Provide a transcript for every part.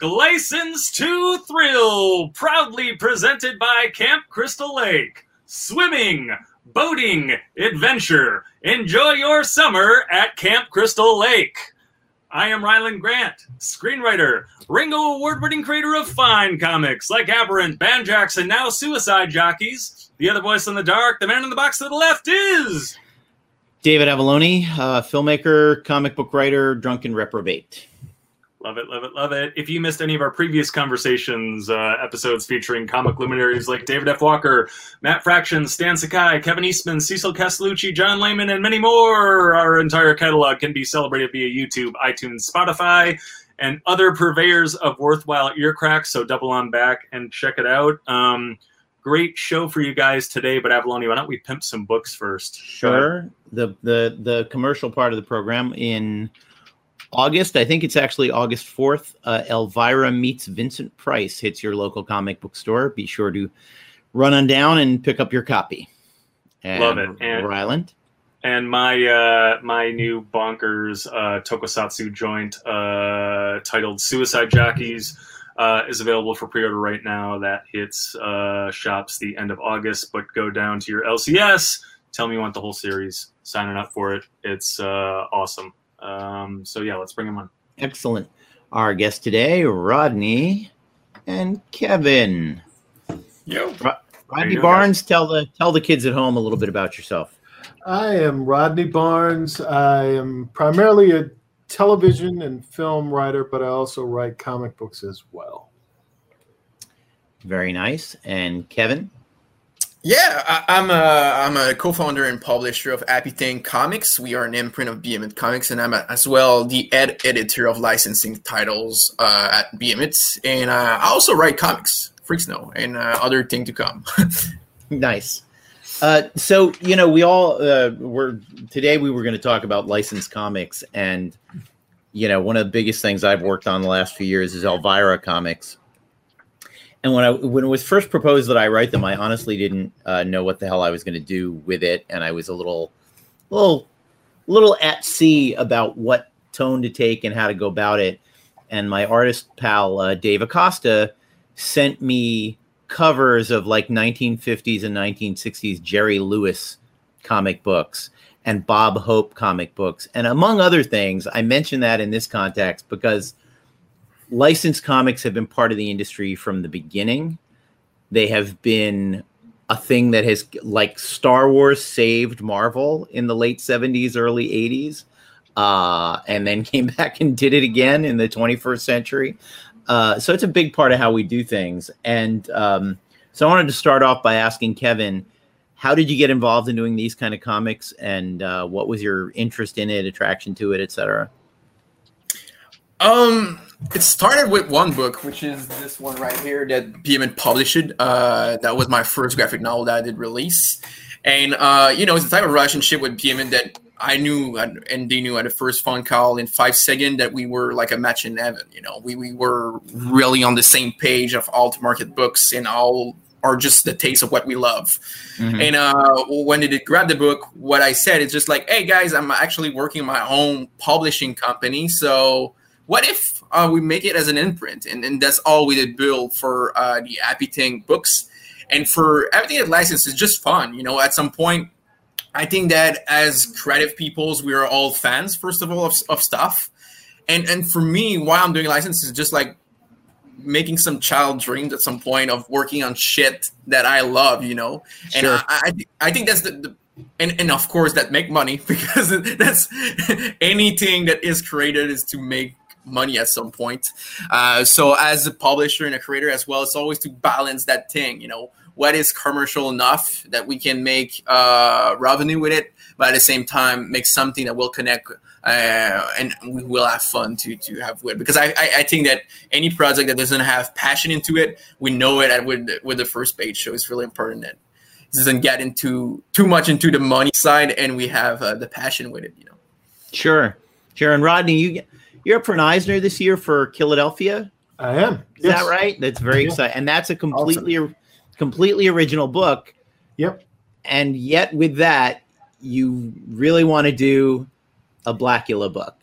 Block, License to Thrill, proudly presented by Camp Crystal Lake. Swimming, boating, adventure. Enjoy your summer at Camp Crystal Lake. I am Rylend Grant, screenwriter, Ringo Award winning creator of fine comics like Aberrant, Banjax, and now Suicide Jockeys. The other voice in the dark, the man in the box to the left is. David Avallone, uh, filmmaker, comic book writer, drunken reprobate. Love it, love it, love it. If you missed any of our previous conversations, uh, episodes featuring comic luminaries like David F. Walker, Matt Fraction, Stan Sakai, Kevin Eastman, Cecil Castellucci, John Layman, and many more, our entire catalog can be celebrated via YouTube, iTunes, Spotify, and other purveyors of worthwhile ear cracks. So double on back and check it out. Um, great show for you guys today, but Avallone, why don't we pimp some books first? Sure. The the the commercial part of the program in August, I think it's actually August 4th, uh, Elvira Meets Vincent Price hits your local comic book store. Be sure to run on down and pick up your copy. And Love it. And, Rylend. And my uh, my new bonkers uh, tokusatsu joint uh, titled Suicide Jockeys uh, is available for pre-order right now. That hits uh, shops the end of August. But go down to your LCS, tell me you want the whole series, signing up for it. It's uh, awesome. Um, so yeah, let's bring him on. Excellent. Our guest today, Rodney and Kevin. Yo. Ro- Rodney Barnes, tell the tell the kids at home a little bit about yourself. I am Rodney Barnes. I am primarily a television and film writer, but I also write comic books as well. Very nice. And Kevin? Yeah, I, am a I'm a co-founder and publisher of Happy Tank Comics. We are an imprint of Behemoth Comics, and I'm a, as well the ed editor of licensing titles uh, at Behemoth. And uh, I also write comics, Freaks Know, and uh, other thing to come. nice. Uh, so you know, we all uh, were today. We were going to talk about licensed comics, and you know, one of the biggest things I've worked on the last few years is Elvira Comics. And when I when it was first proposed that I write them, I honestly didn't uh, know what the hell I was going to do with it, and I was a little, little, little at sea about what tone to take and how to go about it. And my artist pal uh, Dave Acosta sent me covers of like 1950s and 1960s Jerry Lewis comic books and Bob Hope comic books. And among other things, I mention that in this context because licensed comics have been part of the industry from the beginning. They have been a thing that has, like Star Wars, saved Marvel in the late 70s, early 80s, uh, and then came back and did it again in the 21st century. Uh, so it's a big part of how we do things. And um, so I wanted to start off by asking Kevin, how did you get involved in doing these kind of comics, and uh, what was your interest in it, attraction to it, etc.? Um, it started with one book, which is this one right here that Behemoth published. Uh, that was my first graphic novel that I did release, and uh, you know, it's the type of relationship with Behemoth that I knew and they knew at the first phone call in five seconds that we were like a match in heaven. You know, we, we were really on the same page of all to market books and all are just the taste of what we love. Mm-hmm. And uh, when they did grab the book, what I said is just like, hey guys, I'm actually working my own publishing company. So what if uh, we make it as an imprint? And, and that's all we did build for uh, the Happy Tank books. And for everything that license is just fun. You know, at some point, I think that as creative peoples, we are all fans, first of all, of, of stuff. And and for me, why I'm doing license is just like making some child dreams at some point of working on shit that I love, you know. And I, I, I think that's the, the and, and of course that make money because that's anything that is created is to make money at some point. Uh, so as a publisher and a creator as well, it's always to balance that thing, you know what is commercial enough that we can make uh, revenue with it, but at the same time make something that will connect uh, and we will have fun to to have with. Because I, I, I think that any project that doesn't have passion into it, we know it with with the first page. So it's really important that doesn't get into too much into the money side, and we have uh, the passion with it. You know. Sure, sure. And Rodney, you you're up for an Eisner this year for Killadelphia. I am. Is yes. that right? That's very yeah. exciting, and that's a completely awesome completely original book. Yep. And yet, with that, you really want to do a Blacula book.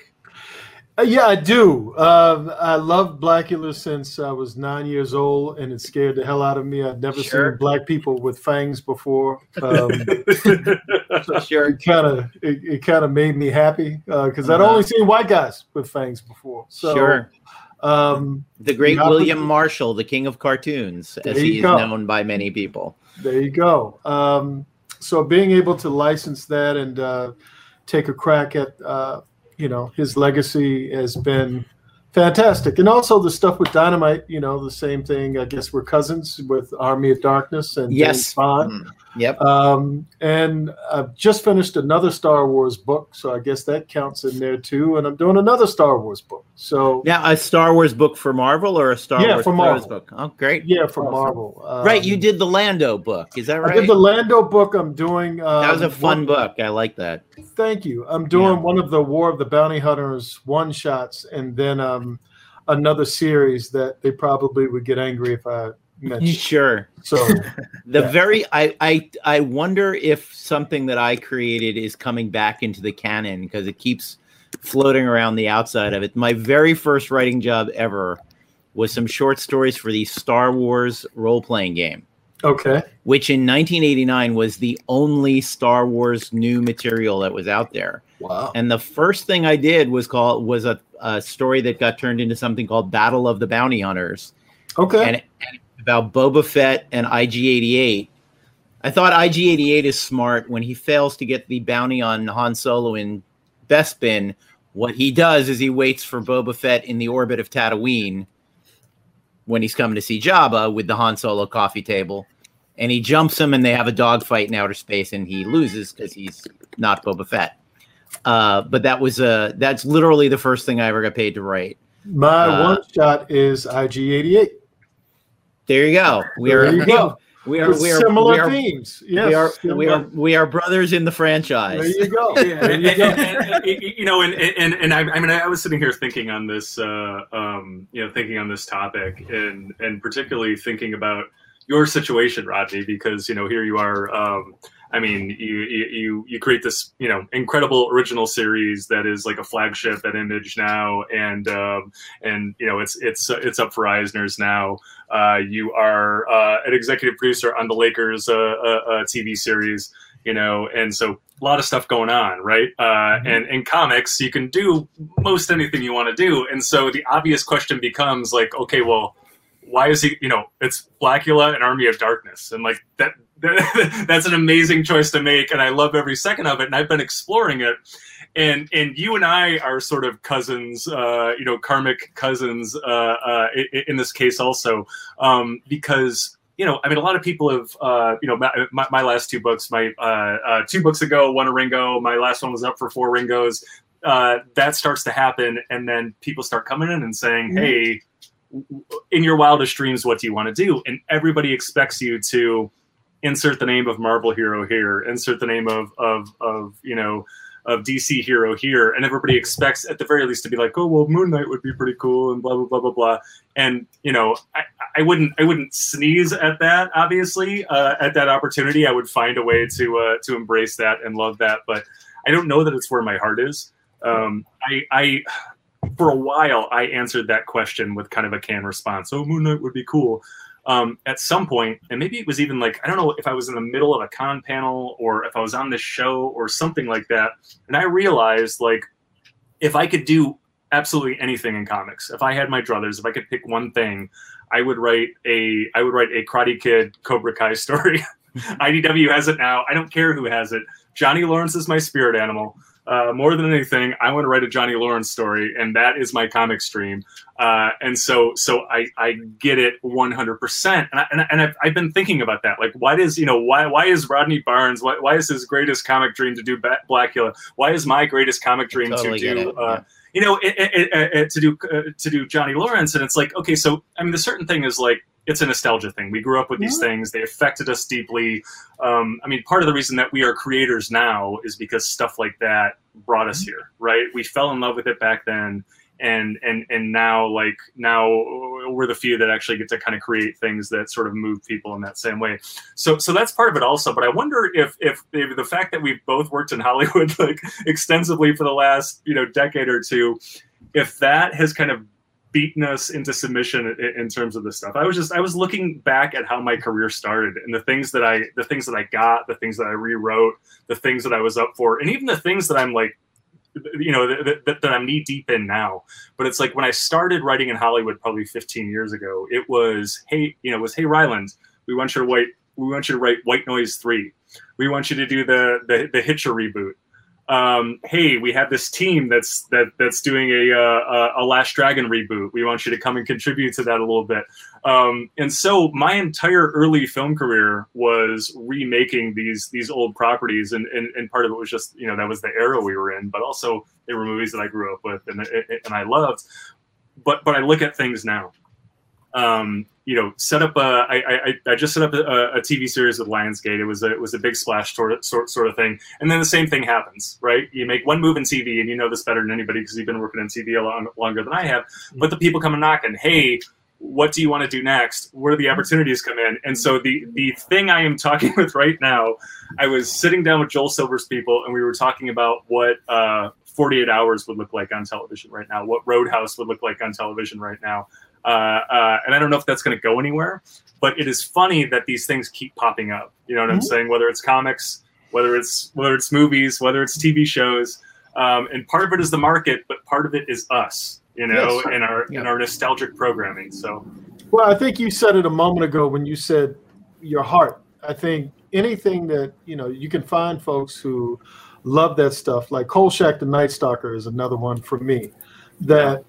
Uh, yeah, I do. Uh, I love Blacula since I was nine years old, and it scared the hell out of me. I'd never Sure. seen black people with fangs before. Um, Sure. it kind of it, it kind of made me happy because I'd Uh-huh. only seen white guys with fangs before. So, sure. um, The great Yeah, William Marshall, the king of cartoons, as he is go. known by many people. there you go. Um, so being able to license that and uh, take a crack at uh, you know his legacy has been fantastic, and also the stuff with Dynamite. You know, the same thing. I guess we're cousins with Army of Darkness and Yes. James Bond. Mm. Yep. Um, and I've just finished another Star Wars book, so I guess that counts in there too. And I'm doing another Star Wars book. So Now, a Star Wars book for Marvel or a Star Wars book. Yeah, Wars for Marvel. book? Oh, great. yeah, for Awesome. Marvel. Um, right, you did the Lando book. Is that I right? did the Lando book. I'm doing. Um, that was a fun one- book. I like that. Thank you. I'm doing Yeah. one of the War of the Bounty Hunters one shots, and then um, another series that they probably would get angry if I mentioned. Sure. So The Yeah. very I, I I wonder if something that I created is coming back into the canon because it keeps floating around the outside of it. My very first writing job ever was some short stories for the Star Wars role playing game, okay, which in 1989 was the only Star Wars new material that was out there. wow, And the first thing I did was call was a, a story that got turned into something called Battle of the Bounty Hunters okay, and, and about Boba Fett and IG88. I thought IG88 is smart when he fails to get the bounty on Han Solo in Bespin. What he does is he waits for Boba Fett in the orbit of Tatooine when he's coming to see Jabba with the Han Solo coffee table, and he jumps him, and they have a dogfight in outer space, and he loses because he's not Boba Fett. Uh, but that was uh, that's literally the first thing I ever got paid to write. my uh, one shot is IG88. There you go. We There are you go. we are we are similar we are, themes. Yes, we are we are we are brothers in the franchise. There franchise. you go. Yeah, There you go. and- and- you know, and and and I, I mean, I was sitting here thinking on this, uh, um, you know, thinking on this topic, and and particularly thinking about your situation, Rodney, because you know, here you are. Um, I mean, you you you- create this, you know, incredible original series that is like a flagship at Image now, and um, and you know, it's it's it's up for Eisner's now. Uh, you are uh, an executive producer on the Lakers uh, uh, uh, TV series, you know, and so a lot of stuff going on, right? Uh, And in comics, you can do most anything you want to do, and so the obvious question becomes like, okay, well, why is he? You know, it's Blacula and Army of Darkness, and like that. that's an amazing choice to make, and I love every second of it. And I've been exploring it, and and you and I are sort of cousins, uh, you know, karmic cousins uh, uh, in, this case also, um, because you know, I mean, a lot of people have, uh, you know, my, my, my last two books, my uh, uh, two books ago, one a Ringo, my last one was up for four Ringos. Uh, that starts to happen, and then people start coming in and saying, Mhm. "Hey, in your wildest dreams, what do you want to do?" And everybody expects you to insert the name of Marvel hero here, insert the name of of of you know of DC hero here, and everybody expects at the very least to be like, oh well, Moon Knight would be pretty cool, and blah blah blah blah blah. And you know, I, I wouldn't I wouldn't sneeze at that. Obviously, uh, at that opportunity, I would find a way to uh, to embrace that and love that. But I don't know that it's where my heart is. Um, I, I for a while I answered that question with kind of a canned response. Oh, Moon Knight would be cool. Um, at some point, and maybe it was even like I don't know if I was in the middle of a con panel or if I was on this show or something like that, and I realized like if I could do absolutely anything in comics, if I had my druthers, if I could pick one thing, I would write a I would write a Karate Kid Cobra Kai story. IDW has it now. I don't care who has it. Johnny Lawrence is my spirit animal. Uh, more than anything, I want to write a Johnny Lawrence story, and that is my comic stream. Uh, and so, so I, I get it 100%. And, I, and, I, and I've, I've been thinking about that. Like, why does, you know, why, why is Rodney Barnes, why, why is his greatest comic dream to do Blacula? Why is my greatest comic dream Totally to do, uh, yeah. You know, it, it, it, to do, uh, to do Johnny Lawrence? And it's like, okay, so, I mean, the certain thing is like, it's a nostalgia thing. We grew up with these things. They affected us deeply. Um, I mean, part of the reason that we are creators now is because stuff like that brought us here, right? We fell in love with it back then, and and and now, like now, we're the few that actually get to kind of create things that sort of move people in that same way. So so that's part of it also. But I wonder if if, if the fact that we've both worked in Hollywood like extensively for the last you know decade or two if that has kind of beaten us into submission in, in terms of this stuff. I was just I was looking back at how my career started and the things that I the things that I got, the things that I rewrote, the things that I was up for, and even the things that I'm like you know that, that, that I'm knee deep in now. But it's like when I started writing in Hollywood probably 15 years ago, it was hey, you know, it was hey Ryland, we want you to write we want you to write White Noise three. We want you to do the the, the Hitcher reboot um, hey, we have this team that's that that's doing a, uh, a Last Dragon reboot. We want you to come and contribute to that a little bit. Um, and so my entire early film career was remaking these these old properties, and, and and part of it was just you know that was the era we were in, but also they were movies that I grew up with and and I loved. But but I look at things now. Um, you know, set up a. I, I, I just set up a, a TV series with Lionsgate. It was a, it was a big splash sort of, sort, sort of thing. And then the same thing happens, right? You make one move in TV, and you know this better than anybody because you've been working in TV a long, longer than I have. Mm-hmm. But the people come and knocking, hey, what do you want to do next? Where do the opportunities come in? And so the the thing I am talking with right now, I was sitting down with Joel Silver's people, and we were talking about what uh, 48 Hours would look like on television right now, what Roadhouse would look like on television right now. Uh, uh, and I don't know if that's going to go anywhere, but it is funny that these things keep popping up. You know what mm-hmm. I'm saying? Whether it's comics, whether it's whether it's movies, whether it's TV shows, um, and part of it is the market, but part of it is us. You know, yes. in our yeah. in our nostalgic programming. So, well, I think you said it a moment ago when you said your heart. I think anything that you know you can find folks who love that stuff. Like Kolchak the Night Stalker is another one for me that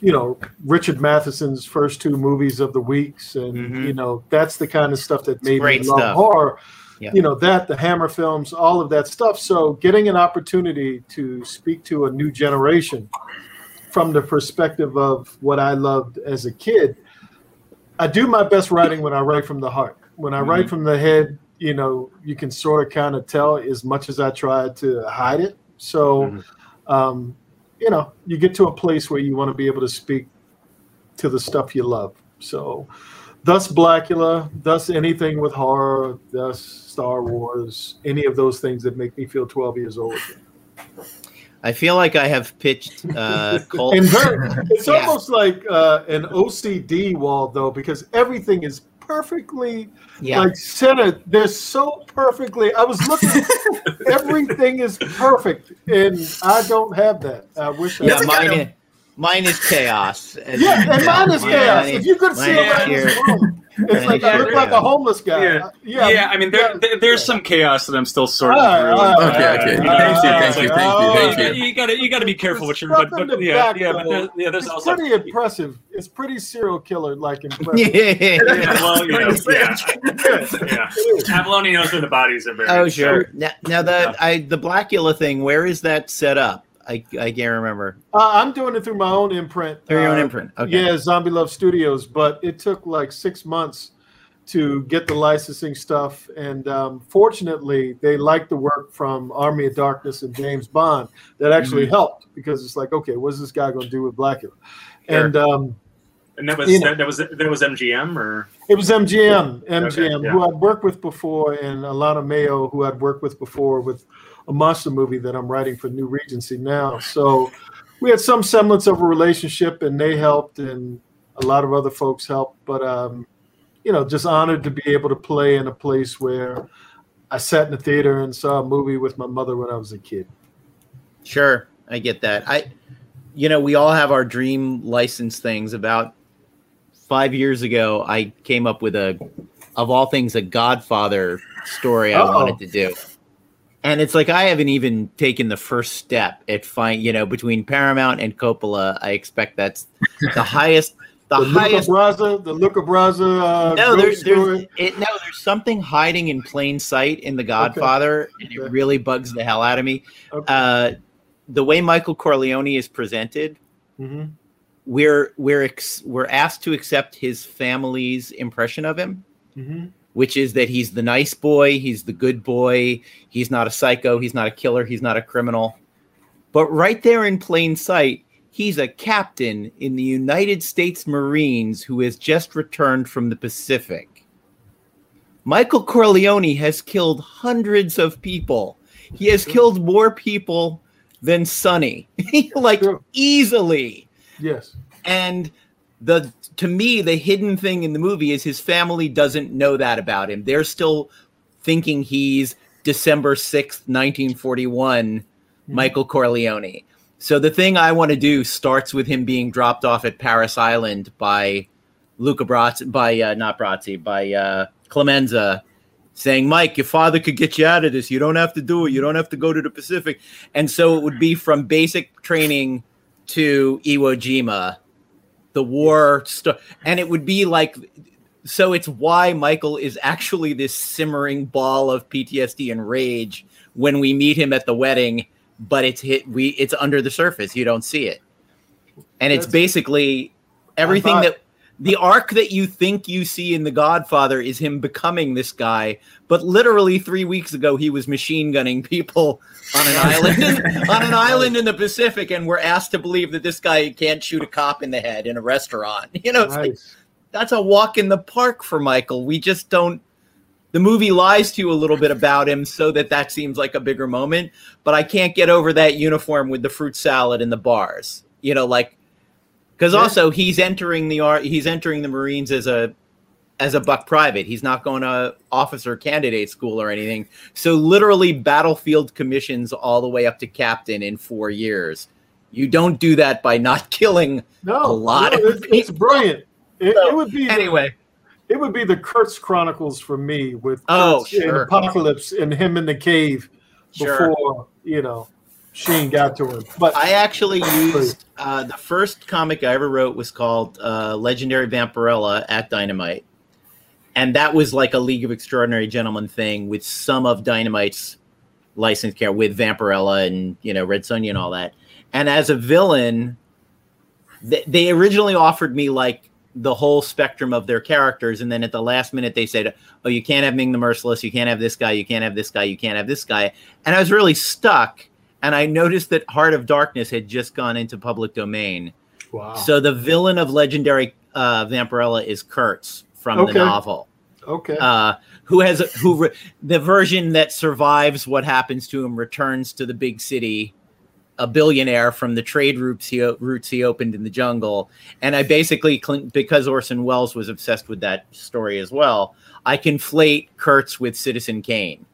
you know Richard Matheson's first two movies of the weeks, and mm-hmm. you know that's the kind of stuff that made me love stuff. horror. Yeah. You know that the Hammer films, all of that stuff. So getting an opportunity to speak to a new generation from the perspective of what I loved as a kid, I do my best writing when I write from the heart. When I mm-hmm. write from the head, you know, you can sort of kind of tell as much as I try to hide it. So. Mm-hmm. Um, you know, you get to a place where you want to be able to speak to the stuff you love. So, thus Blacula, thus anything with horror, thus Star Wars, any of those things that make me feel 12 years old. I feel like I have pitched uh, very, it's yeah. almost like uh, an OCD wall, though, because everything is perfectly yeah. like centered. They're so perfectly. I was looking. everything is perfect, and I don't have that. I wish. Yeah, I mine. Is, mine is chaos. Yeah, and mine is chaos. If you could see around this room, it's like I look like a homeless guy. Yeah, uh, yeah. yeah I mean, there, there, there's some chaos that I'm still sorting right, uh, through. Uh, right, okay, okay. Thank you, thank you, thank you, thank oh, you. You got to, you got to be careful what you're. But, but yeah, back, yeah, but there, yeah, there's it's also pretty impressive. It's pretty serial killer like impressive. yeah, yeah, well, you know, yeah, yeah. Avallone knows where the bodies are buried. Oh, sure. Now, now the I the Blacula thing. Where is that set up? I, I can't remember. Uh, I'm doing it through my own imprint. Through your own uh, imprint. Okay. Yeah, Zombie Love Studios, but it took like six months to get the licensing stuff. And um, fortunately, they liked the work from Army of Darkness and James Bond. That actually mm-hmm. helped because it's like, okay, what's this guy going to do with Blacula? Sure. And um, and that was you know, that was that was MGM or it was MGM, MGM, okay, yeah. who I'd worked with before, and Alana Mayo, who I'd worked with before with a monster movie that I'm writing for New Regency now. So we had some semblance of a relationship, and they helped, and a lot of other folks helped. But um, you know, just honored to be able to play in a place where I sat in the theater and saw a movie with my mother when I was a kid. Sure, I get that. I, you know, we all have our dream license things. About five years ago, I came up with a, of all things, a Godfather story I Uh-oh. wanted to do. And it's like I haven't even taken the first step at find you know between Paramount and Coppola. I expect that's the highest the, the highest Luca the Luca Brasi. Uh, no, there's, there's it, no, there's something hiding in plain sight in The Godfather, okay. and it really bugs the hell out of me. Okay. Uh, the way Michael Corleone is presented, mm-hmm. we're we're ex- we're asked to accept his family's impression of him, mm-hmm. Which is that he's the nice boy, he's the good boy, he's not a psycho, he's not a killer, he's not a criminal. But right there in plain sight He's a captain in the United States Marines who has just returned from the Pacific. Michael Corleone has killed hundreds of people. He has killed more people than Sonny, like easily. Yes. And the to me, the hidden thing in the movie is his family doesn't know that about him. They're still thinking he's December 6th, 1941, Michael Corleone. So the thing I want to do starts with him being dropped off at Parris Island by Luca Brasi, by uh, not Brasi, by uh, Clemenza, saying, "Mike, your father could get you out of this. You don't have to do it. You don't have to go to the Pacific." And so it would be from basic training to Iwo Jima, the war stuff, and it would be like. So it's why Michael is actually this simmering ball of PTSD and rage when we meet him at the wedding, but it's hit we it's under the surface. You don't see it. And it's That's- basically everything thought- that the arc that you think you see in The Godfather is him becoming this guy, but literally three weeks ago he was machine gunning people on an island in, on an island in the Pacific, and we're asked to believe that this guy can't shoot a cop in the head in a restaurant. You know, it's like that's a walk in the park for Michael. We just don't. The movie lies to you a little bit about him so that that seems like a bigger moment, but I can't get over that uniform with the fruit salad and the bars. You know, like because Yeah. also he's entering the he's entering the Marines as a as a buck private. He's not going to officer candidate school or anything. So literally battlefield commissions all the way up to captain in 4 years. You don't do that by not killing No, a lot no, of it's, it's brilliant. It, So, it would be anyway. It would be the Kurtz Chronicles for me with Oh, Kurtz sure. Apocalypse and him in the cave Sure. before you know Sheen got to him. But I actually used uh, the first comic I ever wrote was called uh, Legendary Vampirella at Dynamite, and that was like a League of Extraordinary Gentlemen thing with some of Dynamite's licensed care with Vampirella and you know Red Sonja and all that. And as a villain, they, they originally offered me like the whole spectrum of their characters, and then at the last minute they said, "Oh, you can't have Ming the Merciless, you can't have this guy, you can't have this guy, you can't have this guy," and I was really stuck and I noticed that Heart of Darkness had just gone into public domain. wow, So the villain of Legendary uh, Vampirella is Kurtz from Okay. the novel, okay, uh, who has who re- the version that survives what happens to him returns to the big city, a billionaire from the trade routes he routes he opened in the jungle. And I basically because Orson Welles was obsessed with that story as well. I conflate Kurtz with Citizen Kane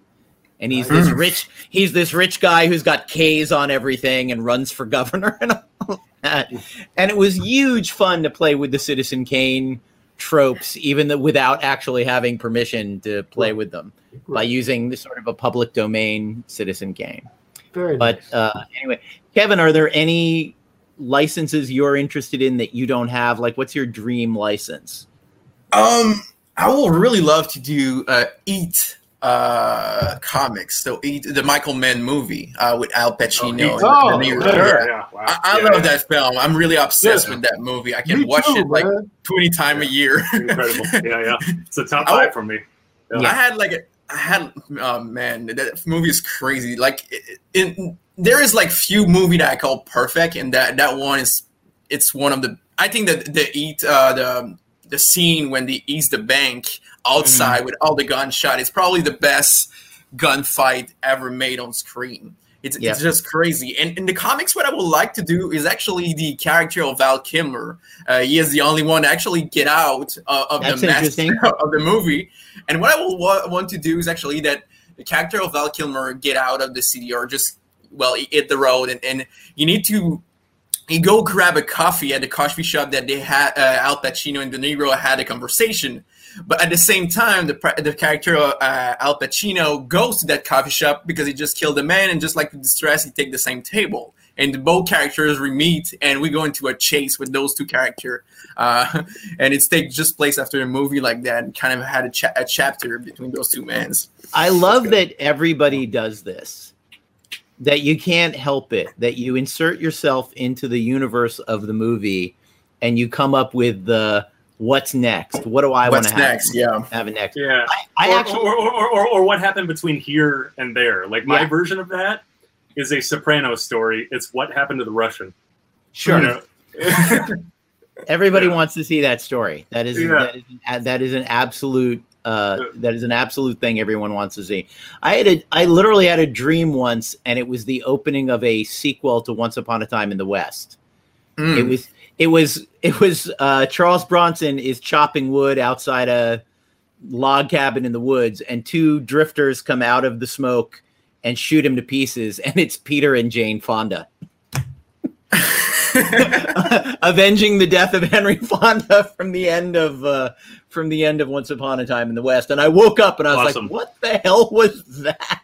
and he's this rich he's this rich guy who's got K's on everything and runs for governor and all that. And it was huge fun to play with the Citizen Kane tropes, even the, without actually having permission to play with them by using the sort of a public domain Citizen Kane. very But nice. uh, anyway, Kevin, are there any licenses you're interested in that you don't have? Like, what's your dream license? Um, I will really love to do uh, Heat uh comics. So the Michael Mann movie uh, with Al Pacino. Heat. and Oh, yeah. Sure, yeah, wow. I, I Yeah, love yeah. that film. I'm really obsessed Yeah. with that movie. I can Me watch too, it like man. 20 times a year. Incredible. Yeah, yeah. It's a top five for me. I had like a, I had oh man, that movie is crazy. Like it, it, there is like few movie that I call perfect, and that that one is it's one of the. I think that the Heat uh, the the scene when they eats the bank outside with all the gunshot is probably the best gunfight ever made on screen. It's, it's just crazy. And in the comics, what I would like to do is actually the character of Val Kilmer. Uh, he is the only one to actually get out uh, of That's the mess of the movie. And what I will wa- want to do is actually that the character of Val Kilmer get out of the city or just well hit the road, and, and you need to you go grab a coffee at the coffee shop that they had uh, Al Pacino and De Niro had a conversation. But at the same time, the the character uh, Al Pacino goes to that coffee shop because he just killed a man, and just like the distress, he take the same table. And the both characters we meet, and we go into a chase with those two characters. Uh, and it's take just place after a movie like that, and kind of had a, cha- a chapter between those two mans. I love that everybody does this. That you can't help it. That you insert yourself into the universe of the movie, and you come up with the what's next. What do I want to have? next? Yeah. Have it next. Yeah. I or, actually or, or, or, or what happened between here and there. Like my Yeah. version of that is a Soprano story. It's what happened to the Russian. sure. You know? Everybody Yeah. wants to see that story. That is Yeah. that, is an, that is an absolute uh, that is an absolute thing everyone wants to see. I had a I literally had a dream once, and it was the opening of a sequel to Once Upon a Time in the West. Mm. It was it was it was uh, Charles Bronson is chopping wood outside a log cabin in the woods, and two drifters come out of the smoke and shoot him to pieces, and it's Peter and Jane Fonda. avenging the death of Henry Fonda from the end of uh, from the end of Once Upon a Time in the West. And I woke up and I was Awesome. like, "What the hell was that?"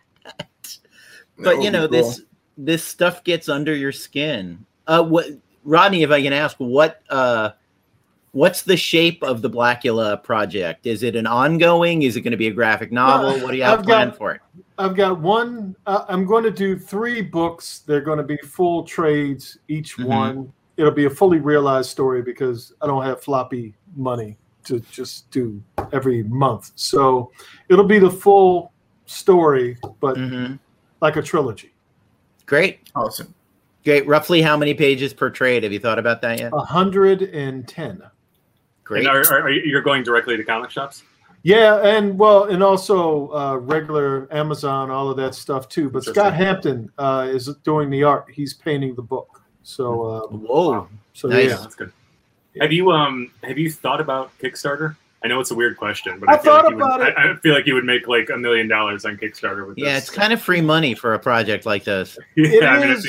but would you know cool. this this stuff gets under your skin. Uh, what Rodney? If I can ask, what uh, what's the shape of the Blacula project? Is it an ongoing? Is it going to be a graphic novel? what do you have I've planned got- for it? I've got one. Uh, I'm going to do three books. They're going to be full trades, each Mhm. one. It'll be a fully realized story because I don't have floppy money to just do every month. So it'll be the full story, but hmm like a trilogy. Great, Awesome. Great. Roughly how many pages per trade? Have you thought about that yet? Hundred and ten. Great. And are, are, are you, you're going directly to comic shops? Yeah, and well, and also uh, regular Amazon, all of that stuff too. But Scott Hampton uh, is doing the art. He's painting the book. So, uh, Whoa. so Nice. yeah. That's good. Have you um have you thought about Kickstarter? I know it's a weird question, but I I, feel thought like you would, about it. I, I feel like you would make like a million dollars on Kickstarter with Yeah, this. Yeah, it's kind of free money for a project like this. yeah, I mean, I is,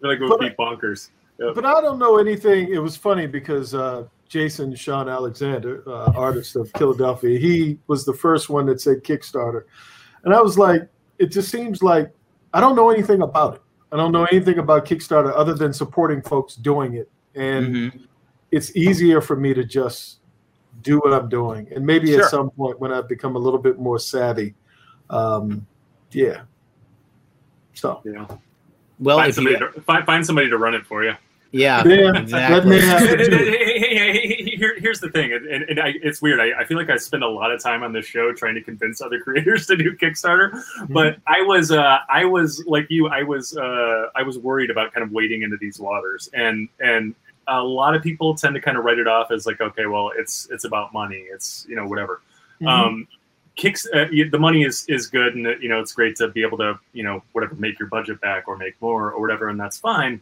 feel, I feel like it but be bonkers. But I don't know anything. It was funny because uh, Jason Shawn Alexander, uh, artist of Killadelphia, he was the first one that said Kickstarter, and I was like, it just seems like I don't know anything about it. I don't know anything about Kickstarter other than supporting folks doing it, and Mhm. it's easier for me to just do what I'm doing. And maybe Sure. at some point when I become a little bit more savvy, um, yeah. So You know, Well, find if somebody you, to find, find somebody to run it for you. yeah, yeah, exactly. let me have it. Here, here's the thing, and, and, and I, it's weird. I, I feel like I spend a lot of time on this show trying to convince other creators to do Kickstarter, Mm-hmm. but I was, uh, I was like you, I was, uh, I was worried about kind of wading into these waters, and and a lot of people tend to kind of write it off as like, okay, well, it's it's about money, it's you know whatever. Mhm. Um, kicks uh, the money is is good, and you know it's great to be able to you know whatever make your budget back or make more or whatever, and that's fine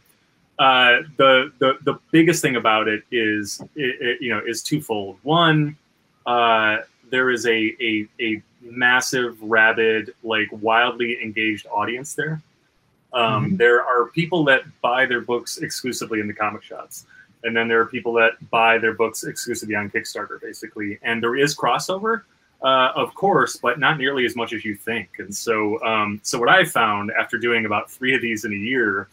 uh, the the the biggest thing about it is it, it, you know is twofold. One, uh, there is a, a a massive, rabid, like wildly engaged audience there. Um, There are people that buy their books exclusively in the comic shops, and then there are people that buy their books exclusively on Kickstarter, basically. And there is crossover, uh, of course, but not nearly as much as you think. And so, um, so what I found after doing about three of these in a year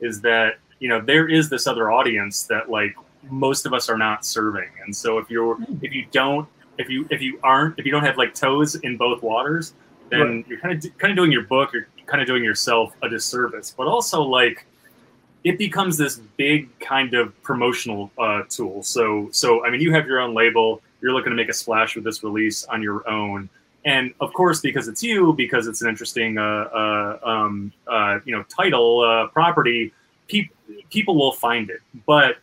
is that you know there is this other audience that like most of us are not serving. And so if you're if you don't if you if you aren't if you don't have like toes in both waters then Right. you're kind of kind of doing your book you're kind of doing yourself a disservice. But also like it becomes this big kind of promotional uh, tool. So so i mean you have your own label you're looking to make a splash with this release on your own. And of course because it's you because it's an interesting uh, uh, um, uh, you know title uh, property peop- people will find it. But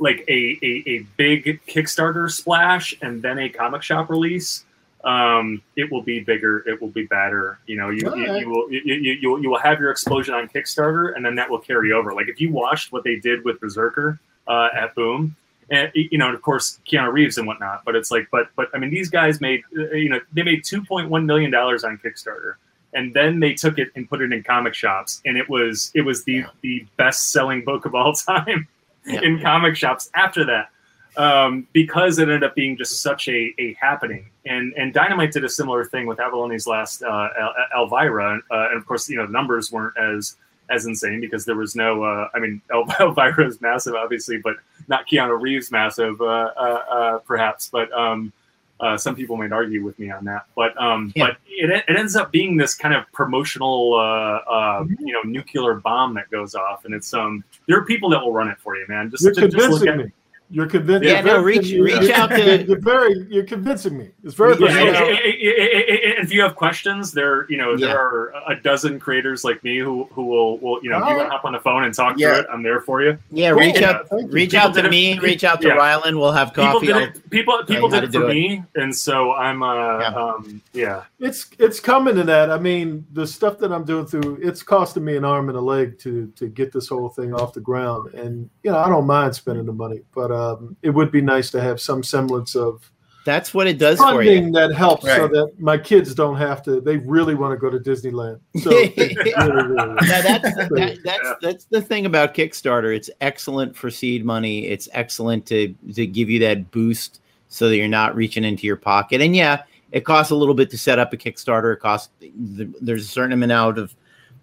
like a, a, a big kickstarter splash and then a comic shop release um, it will be bigger it will be badder. You know you, you, you will you, you, you will have your explosion on kickstarter and then that will carry over. Like if you watched what they did with BRZRKR uh, at boom and you know, and of course, Keanu Reeves and whatnot. But it's like, but but I mean, these guys made uh, you know they made two point one million dollars on Kickstarter, and then they took it and put it in comic shops, and it was it was the the best selling book of all time Yeah. in comic shops after that. Um, because it ended up being just such a, a happening, and and Dynamite did a similar thing with Avallone's last uh, El- Elvira, uh, and of course, you know, the numbers weren't as as insane because there was no. Uh, I mean, El- Elvira is massive, obviously, but not Keanu Reeves massive, uh, uh, uh, perhaps, but um, uh, some people might argue with me on that. But um, Yeah. but it, it ends up being this kind of promotional, uh, uh, you know, nuclear bomb that goes off, and it's um, there are people that will run it for you, man. Just, You're just, just look convincing at me. You're convinced. Yeah, no, reach- reach out to- You're very. You're convincing me. It's very. Yeah, if you have questions, there you know Yeah. there are a dozen creators like me who who will will you know if you want to hop on the phone and talk Yeah. to it, I'm there for you. Yeah, Cool. reach Yeah, out, thank reach People out to did it- me, reach out to yeah. Rylend. We'll have People coffee. did it. People people did it for do it. me, and so I'm uh Yeah. um yeah. It's it's coming to that. I mean, the stuff that I'm doing through it's costing me an arm and a leg to to get this whole thing off the ground. And you know, I don't mind spending the money, but um, it would be nice to have some semblance of That's what it does for you. funding that helps, so that my kids don't have to. They really want to go to Disneyland. So really, really, Now that's that, that's Yeah. that's the thing about Kickstarter. It's excellent for seed money. It's excellent to to give you that boost so that you're not reaching into your pocket. And yeah, it costs a little bit to set up a Kickstarter. It costs there's a certain amount of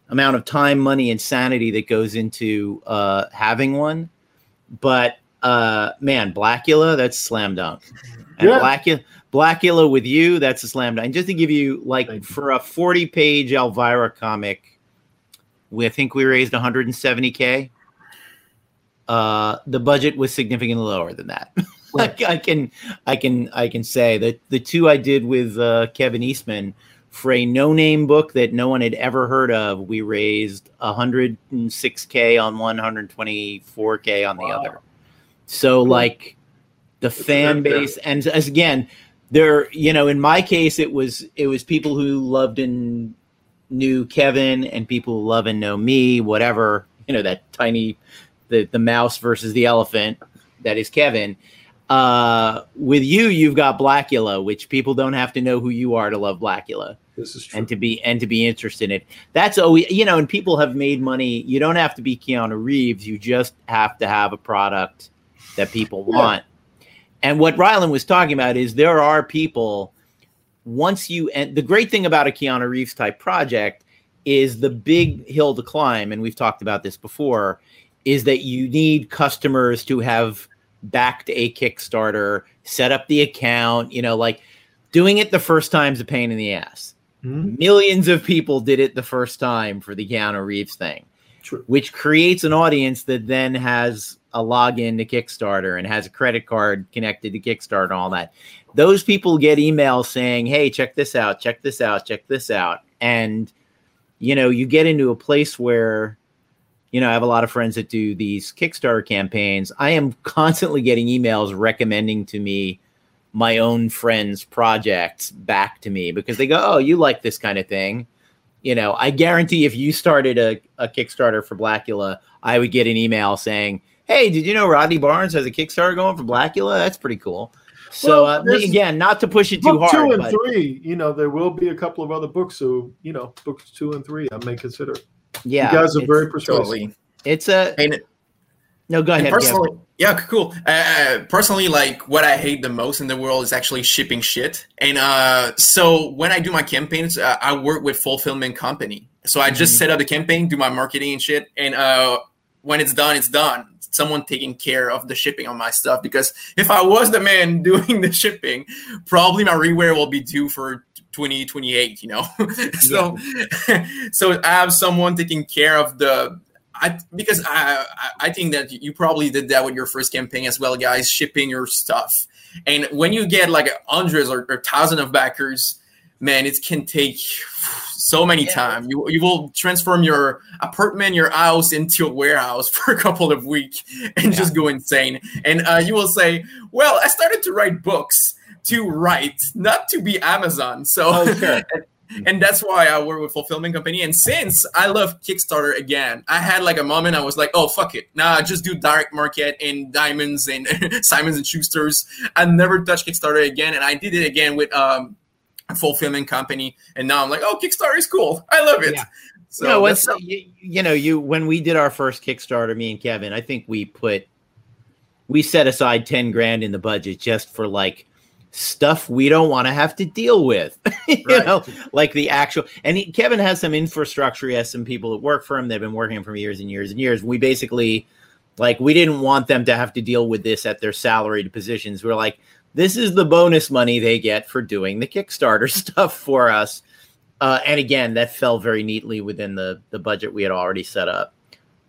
amount of time, money, and sanity that goes into uh, having one. But uh, man, Blacula, that's slam dunk. And Yeah. Blacula, Blacula with you, that's a slam dunk. And just to give you like Thank for a 40 page Elvira comic, we I think we raised 170k. Uh, the budget was significantly lower than that. Right. I can, I can, I can say that the two I did with uh, Kevin Eastman for a no-name book that no one had ever heard of, we raised 106k on one, 124k on the Wow. other. So like the fan base, and as again, there, you know, in my case, it was it was people who loved and knew Kevin, and people who love and know me, whatever, you know, that tiny, the the mouse versus the elephant, that is Kevin. Uh, with you, you've got Blacula, which people don't have to know who you are to love Blacula this is true. and to be and to be interested in it. That's always you know, and people have made money. You don't have to be Keanu Reeves. You just have to have a product that people Yeah. want. And what Rylend was talking about is there are people once you and the great thing about a Keanu Reeves type project is the big hill to climb, and we've talked about this before, is that you need customers to have backed a Kickstarter, set up the account, you know, like doing it the first time is a pain in the ass Mhm. millions of people did it the first time for the Keanu Reeves thing, True. which creates an audience that then has a login to Kickstarter and has a credit card connected to Kickstarter and all that. Those people get emails saying, "Hey, check this out, check this out, check this out," and you know, you get into a place where you know, I have a lot of friends that do these Kickstarter campaigns. I am constantly getting emails recommending to me my own friends' projects back to me because they go, "Oh, you like this kind of thing." You know, I guarantee if you started a, a Kickstarter for Blacula, I would get an email saying, "Hey, did you know Rodney Barnes has a Kickstarter going for Blacula? That's pretty cool." So Well, uh, again, not to push it too hard, two and but three, you know, there will be a couple of other books. So, you know, books two and three, I may consider. yeah, you guys are very persuasive. Totally. It's a And no. Go ahead. Kev. personally, yeah, cool. Uh, personally, like what I hate the most in the world is actually shipping shit. And uh, so when I do my campaigns, uh, I work with fulfillment company. So I just set up the campaign, do my marketing and shit, and uh, when it's done, it's done. Someone taking care of the shipping on my stuff because if I was the man doing the shipping, probably my reware will be due for 2028. You know, so so I have someone taking care of the I because I I- think that you probably did that with your first campaign as well, guys, shipping your stuff. And when you get like hundreds or, or thousand of backers, man, it can take so many Yeah. time. You you will transform your apartment, your house into a warehouse for a couple of weeks and just go insane. And uh, you will say, "Well, I started to write books." To write, not to be Amazon. So Oh, sure. and that's why I work with fulfillment company. And since I love Kickstarter again, I had like a moment I was like, oh fuck it, nah, just do direct market and diamonds and Simons and Schuster's. I never touched Kickstarter again, and I did it again with um a fulfillment company. And now I'm like, oh, Kickstarter is cool. I love it. Yeah. So you know, that's what's, you, you know, you when we did our first Kickstarter, me and Kevin, I think we put we set aside ten grand in the budget just for like stuff we don't want to have to deal with. you Right. know, like the actual. And he, Kevin has some infrastructure. He has some people that work for him. They've been working for years and years and years. We basically like we didn't want them to have to deal with this at their salaried positions. We're like, this is the bonus money they get for doing the Kickstarter stuff for us. Uh, and again, that fell very neatly within the the budget we had already set up.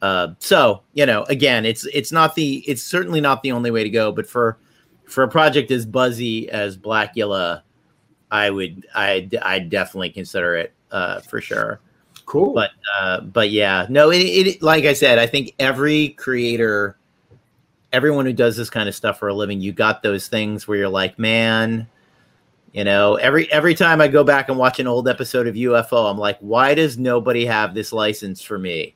Uh, so you know, again, it's it's not the it's certainly not the only way to go, but for for a project as buzzy as Blacula, I would I I definitely consider it uh, for sure. Cool. But uh, but yeah, no, it, it like I said, I think every creator, everyone who does this kind of stuff for a living, you got those things where you're like, man, you know, every every time I go back and watch an old episode of UFO, I'm like, why does nobody have this license for me?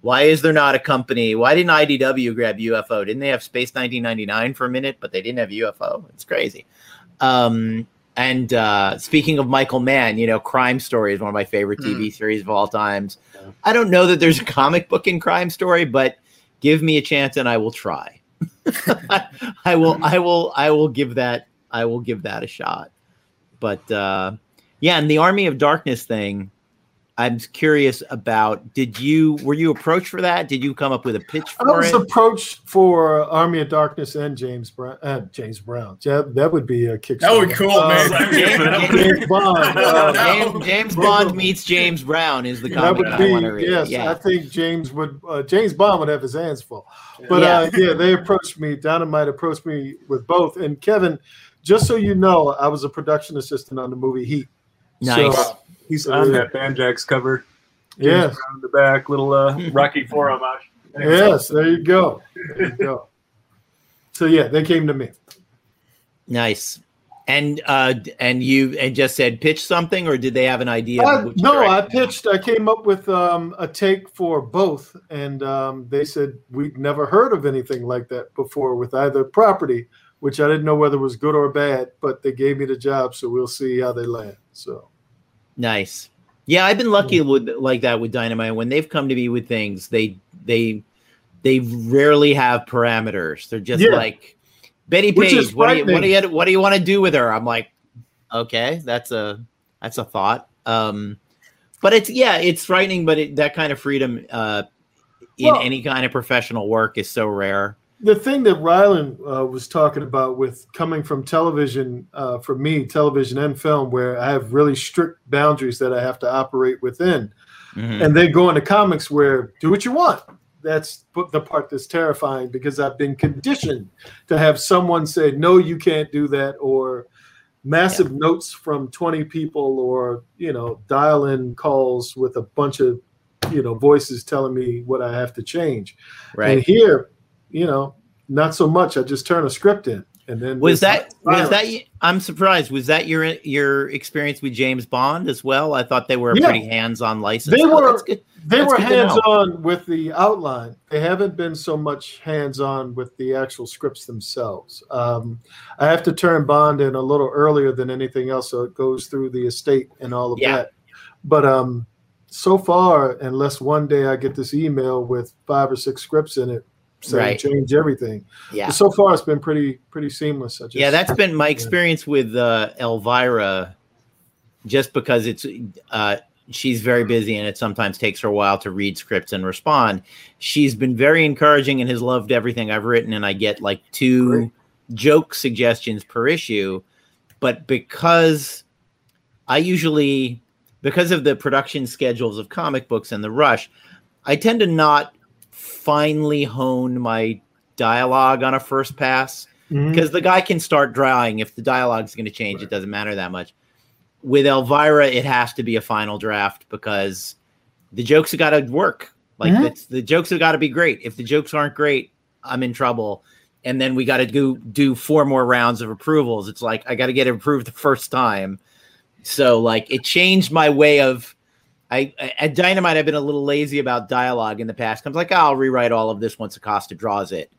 Why is there not a company? Why didn't IDW grab UFO? Didn't they have Space 1999 for a minute, but they didn't have UFO? It's crazy. Um, and uh, speaking of Michael Mann, you know, Crime Story is one of my favorite TV Mm. series of all times. I don't know that there's a comic book in Crime Story, but give me a chance and I will try. I will, I will, I will give that, I will give that a shot. But uh, yeah, and the Army of Darkness thing, I'm curious about. Did you were you approached for that? Did you come up with a pitch for it? I for was it? approached for Army of Darkness and James Brown. Uh, James Brown. Yeah, that would be a Kickstarter. That would be cool, Uh, man. James- James Bond. uh, James, James Bond meets James Brown is the that comic would I want to be read. yes. yeah. I think James would. Uh, James Bond would have his hands full. But Yeah. uh, yeah, they approached me. Dynamite approached me with both. And Kevin, just so you know, I was a production assistant on the movie Heat. Nice. So, He's on that Banjax cover. James yes, Brown the back, little uh, Rocky Four homage. yes. There you go. There you go. So yeah, they came to me. Nice. And uh and you and just said pitch something or did they have an idea? Uh, no, I pitched. I came up with um, a take for both, and um, they said we'd never heard of anything like that before with either property, which I didn't know whether was good or bad. But they gave me the job, so we'll see how they land. So Nice. Yeah, I've been lucky with like that with Dynamite. When they've come to me with things, they they they rarely have parameters. They're just Yeah. like Bettie Page. What do you what do you what do you want to do with her? I'm like, okay, that's a that's a thought. Um, but it's yeah, it's frightening. But it, that kind of freedom uh, in Well- any kind of professional work is so rare. The thing that Rylend uh, was talking about with coming from television, uh, for me, television and film, where I have really strict boundaries that I have to operate within. Mhm. and then go into comics where do what you want. That's the part that's terrifying because I've been conditioned to have someone say, no, you can't do that, or massive notes from 20 people, or, you know, dial in calls with a bunch of, you know, voices telling me what I have to change. And Right. here, you know, not so much. I just turn a script in. And then Was that was that? I'm surprised. Was that your your experience with James Bond as well? I thought they were a Yeah. pretty hands-on license. They Oh, were- good. They That's were good to know. hands on with the outline. They haven't been so much hands on with the actual scripts themselves. Um, I have to turn Bond in a little earlier than anything else, so it goes through the estate and all of Yeah. that. But um, so far, unless one day I get this email with five or six scripts in it saying Right. change everything, Yeah. but so far it's been pretty pretty seamless. I just, yeah, that's been my experience with uh, Elvira. Just because it's uh, she's very busy and it sometimes takes her a while to read scripts and respond. She's been very encouraging and has loved everything I've written, and I get like two Great. joke suggestions per issue. But because I usually, because of the production schedules of comic books and the rush, I tend to not finely hone my dialogue on a first pass because the guy can start drawing. If the dialogue's going to change, it doesn't matter that much. With Elvira, it has to be a final draft because the jokes have got to work. Like Mhm. it's, the jokes have got to be great. If the jokes aren't great, I'm in trouble. And then we got to do do four more rounds of approvals. It's like I got to get it approved the first time. So like it changed my way of. I at Dynamite I've been a little lazy about dialogue in the past. I'm like, oh, I'll rewrite all of this once Acosta draws it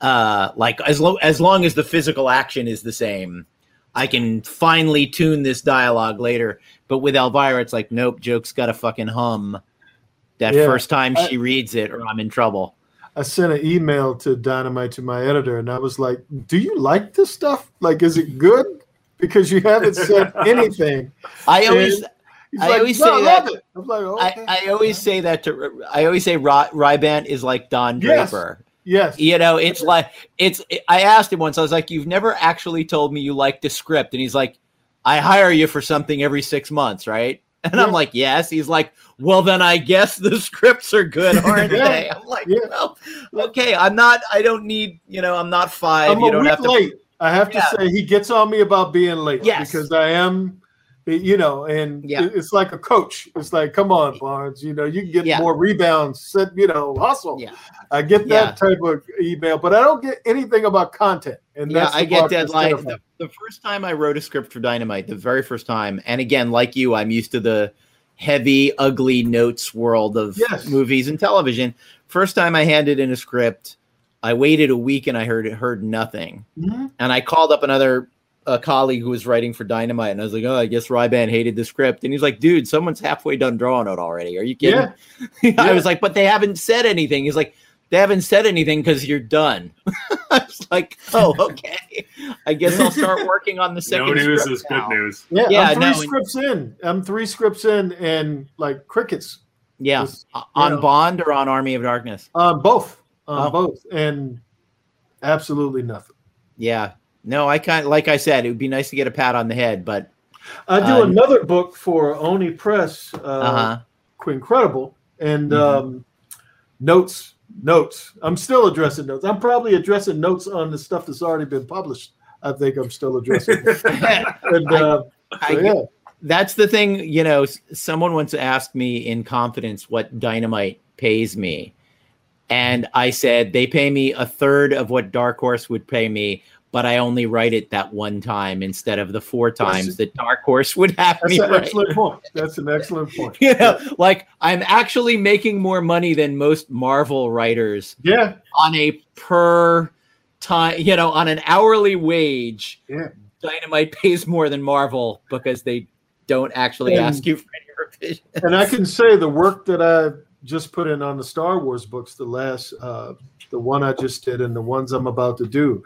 uh like as long as long as the physical action is the same i can finally tune this dialogue later but with elvira it's like nope joke's gotta fucking hum that Yeah, first time I- she reads it or i'm in trouble I sent an email to Dynamite to my editor, and I was like, "Do you like this stuff? Like, is it good? Because you haven't said anything." i always He's I like, always "No, say I that- love it. I'm okay. I, always say that to i always say Ry- Rybandt is like don draper yes, you know it's like it's i asked him once i was like you've never actually told me you like the script and he's like i hire you for something every six months right And I'm like, yes. He's like, well, then I guess the scripts are good, aren't Yeah. they? I'm like, Yeah. well, okay. I'm not. I don't need. You know, I'm not 5 I'm you don't have to. late. I have Yeah. to say he gets on me about being late Yes. because I am, you know, and Yeah. it's like a coach. It's like, come on, Barnes, you know, you can get Yeah. more rebounds, set, you know, hustle. Yeah. I get Yeah. that type of email, but I don't get anything about content. And Yeah, that's I the get part that's deadline. The, the first time I wrote a script for Dynamite, the very first time, and again, like you, I'm used to the heavy, ugly notes world of Yes. movies and television. First time I handed in a script, I waited a week and I heard heard nothing. Mhm. And I called up another a colleague who was writing for Dynamite, and I was like, "Oh, I guess Rybandt hated the script." And he's like, "Dude, someone's halfway done drawing it already. Are you kidding?" Yeah. I was like, "But they haven't said anything." He's like, "They haven't said anything because you're done." I was like, "Oh, okay. I guess I'll start working on the second." No news script is good news. Yeah, Yeah, I'm three no, scripts in. I'm three scripts in, and like crickets Yeah, Just, on know. Bond or on Army of Darkness. on both, on Oh. both, and absolutely nothing. Yeah, no, I kind like I said, it would be nice to get a pat on the head, but I do Uh, another book for Oni Press, uh, uh huh. Quincredible, and Mhm. um, notes, notes. I'm still addressing notes. I'm probably addressing notes on the stuff that's already been published. I think I'm still addressing. and uh, I, so, yeah, that's the thing you know someone once asked me in confidence what dynamite pays me and i said they pay me a third of what dark horse would pay me but i only write it that one time instead of the four times that dark horse would have that's me an write. excellent point. That's an excellent point. you know like i'm actually making more money than most marvel writers Yeah, on a per time you know on an hourly wage Yeah. dynamite pays more than marvel because they don't actually And- ask you for any revision and I can say the work that I just put in on the Star Wars books, the last, uh, the one I just did, and the ones I'm about to do.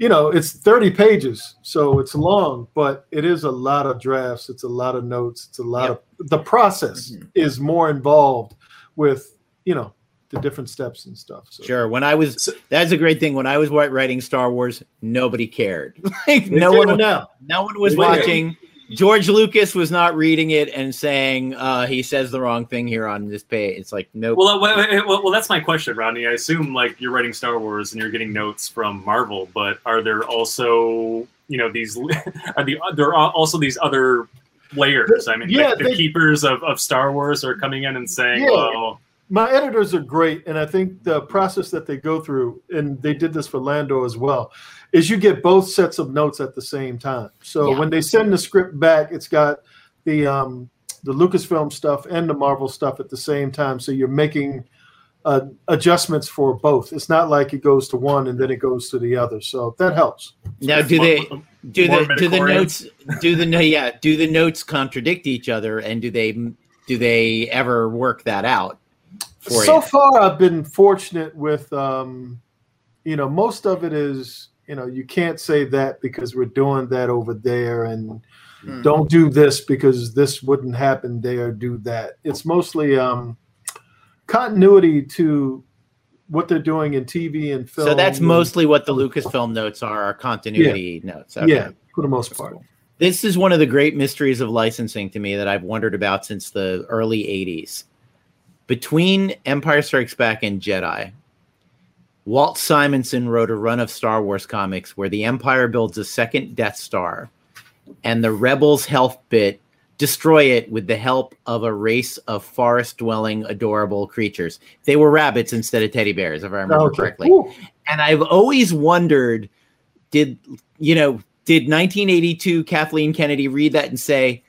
You know, it's 30 pages, so it's long, but it is a lot of drafts. It's a lot of notes. It's a lot Yep. of the process Mhm. is more involved with, you know, the different steps and stuff. So Sure. When I was, that's a great thing. When I was writing Star Wars, nobody cared. like no one, now. no one was watching. George Lucas was not reading it and saying uh, he says the wrong thing here on this page. It's like nope. Well, wait, wait, wait, well, well, that's my question, Rodney. I assume like you're writing Star Wars and you're getting notes from Marvel, but are there also, you know, these are the there are also these other layers? I mean, Yeah, like the they- keepers of, of Star Wars are coming in and saying, Yeah. "Well, my editors are great and i think the process that they go through and they did this for lando as well is you get both sets of notes at the same time. So Yeah. when they send the script back it's got the um the lucasfilm stuff and the marvel stuff at the same time. So you're making uh, adjustments for both. It's not like it goes to one and then it goes to the other. So that helps. Now, do they do the do the notes do the no yeah do the notes contradict each other and do they do they ever work that out for so you? far i've been fortunate with um you know most of it is you know you can't say that because we're doing that over there and Hmm. don't do this because this wouldn't happen there do that it's mostly um continuity to what they're doing in tv and film So that's mostly what the Lucasfilm notes are, are continuity notes. Okay. yeah for the most part This is one of the great mysteries of licensing to me that I've wondered about since the early 80s. Between Empire Strikes Back and Jedi, Walt Simonson wrote a run of Star Wars comics where the Empire builds a second Death Star and the Rebels' health bit destroy it with the help of a race of forest dwelling, adorable creatures. They were rabbits instead of teddy bears, if I remember Okay. correctly Ooh. and I've always wondered, did you know, did 1982 Kathleen Kennedy read that and say,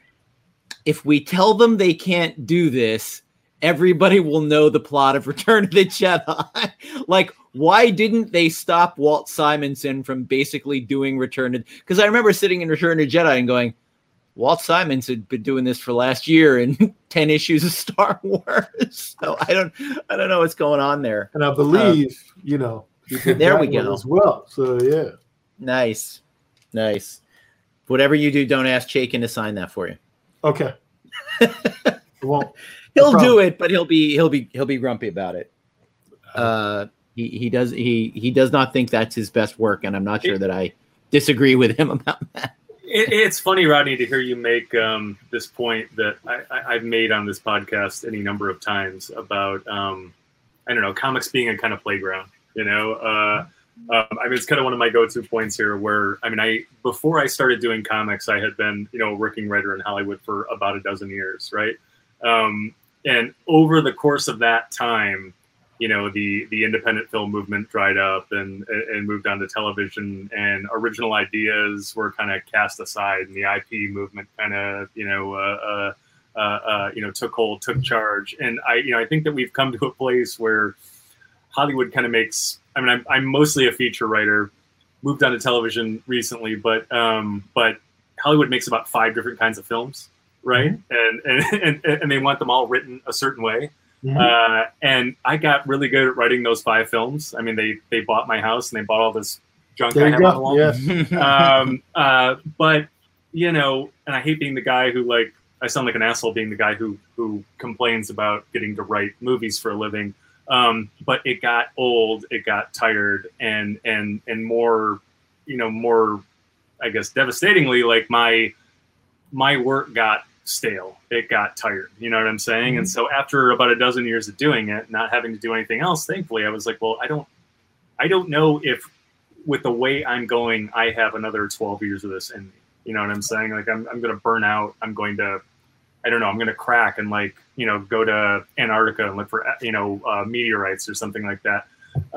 if we tell them they can't do this, everybody will know the plot of Return of the Jedi? like, why didn't they stop Walt Simonson from basically doing Return of? Because I remember sitting in Return of the Jedi and going. Walt Simons had been doing this for last year in 10 issues of Star Wars. So I don't I don't know what's going on there. and i um, believe you know he There we go. as well so yeah Nice. Nice. Whatever you do, don't ask Chaykin to sign that for you. okay won't He'll do it, but he'll be he'll be he'll be grumpy about it. Uh he, he does he he does not think that's his best work, and I'm not sure that I disagree with him about that. it, it's funny, Rodney, to hear you make um, this point that I, have made on this podcast any number of times about, um, I don't know, comics being a kind of playground. You know, uh, um, I mean, it's kind of one of my go-to points here. Where I mean, I before I started doing comics, I had been, you know, a working writer in Hollywood for about a dozen years, right? Um, and over the course of that time, you know the the independent film movement dried up and and moved on to television. And original ideas were kind of cast aside and the IP movement kind of you know uh, uh, uh, uh, you know took hold took charge. And I you know I think that we've come to a place where Hollywood kind of makes I mean I'm, I'm mostly a feature writer moved on to television recently but um, but Hollywood makes about five different kinds of films right mm-hmm. and, and and and they want them all written a certain way Mm-hmm. Uh, and I got really good at writing those five films. I mean, they they bought my house and they bought all this junk there I have on the wall. Yes. um, uh, but you know, and I hate being the guy who like I sound like an asshole being the guy who who complains about getting to write movies for a living. Um, but it got old, it got tired, and and and more, you know, more, I guess, devastatingly, like my my work got stale. It got tired. You know what I'm saying? Mm-hmm. And so after about a dozen years of doing it, not having to do anything else, thankfully, I was like, well, I don't, I don't know if with the way I'm going, I have another 12 years of this in me. You know what I'm saying? Like I'm, I'm going to burn out. I'm going to, I don't know. I'm going to crack and like, you know, go to Antarctica and look for, you know, uh, meteorites or something like that.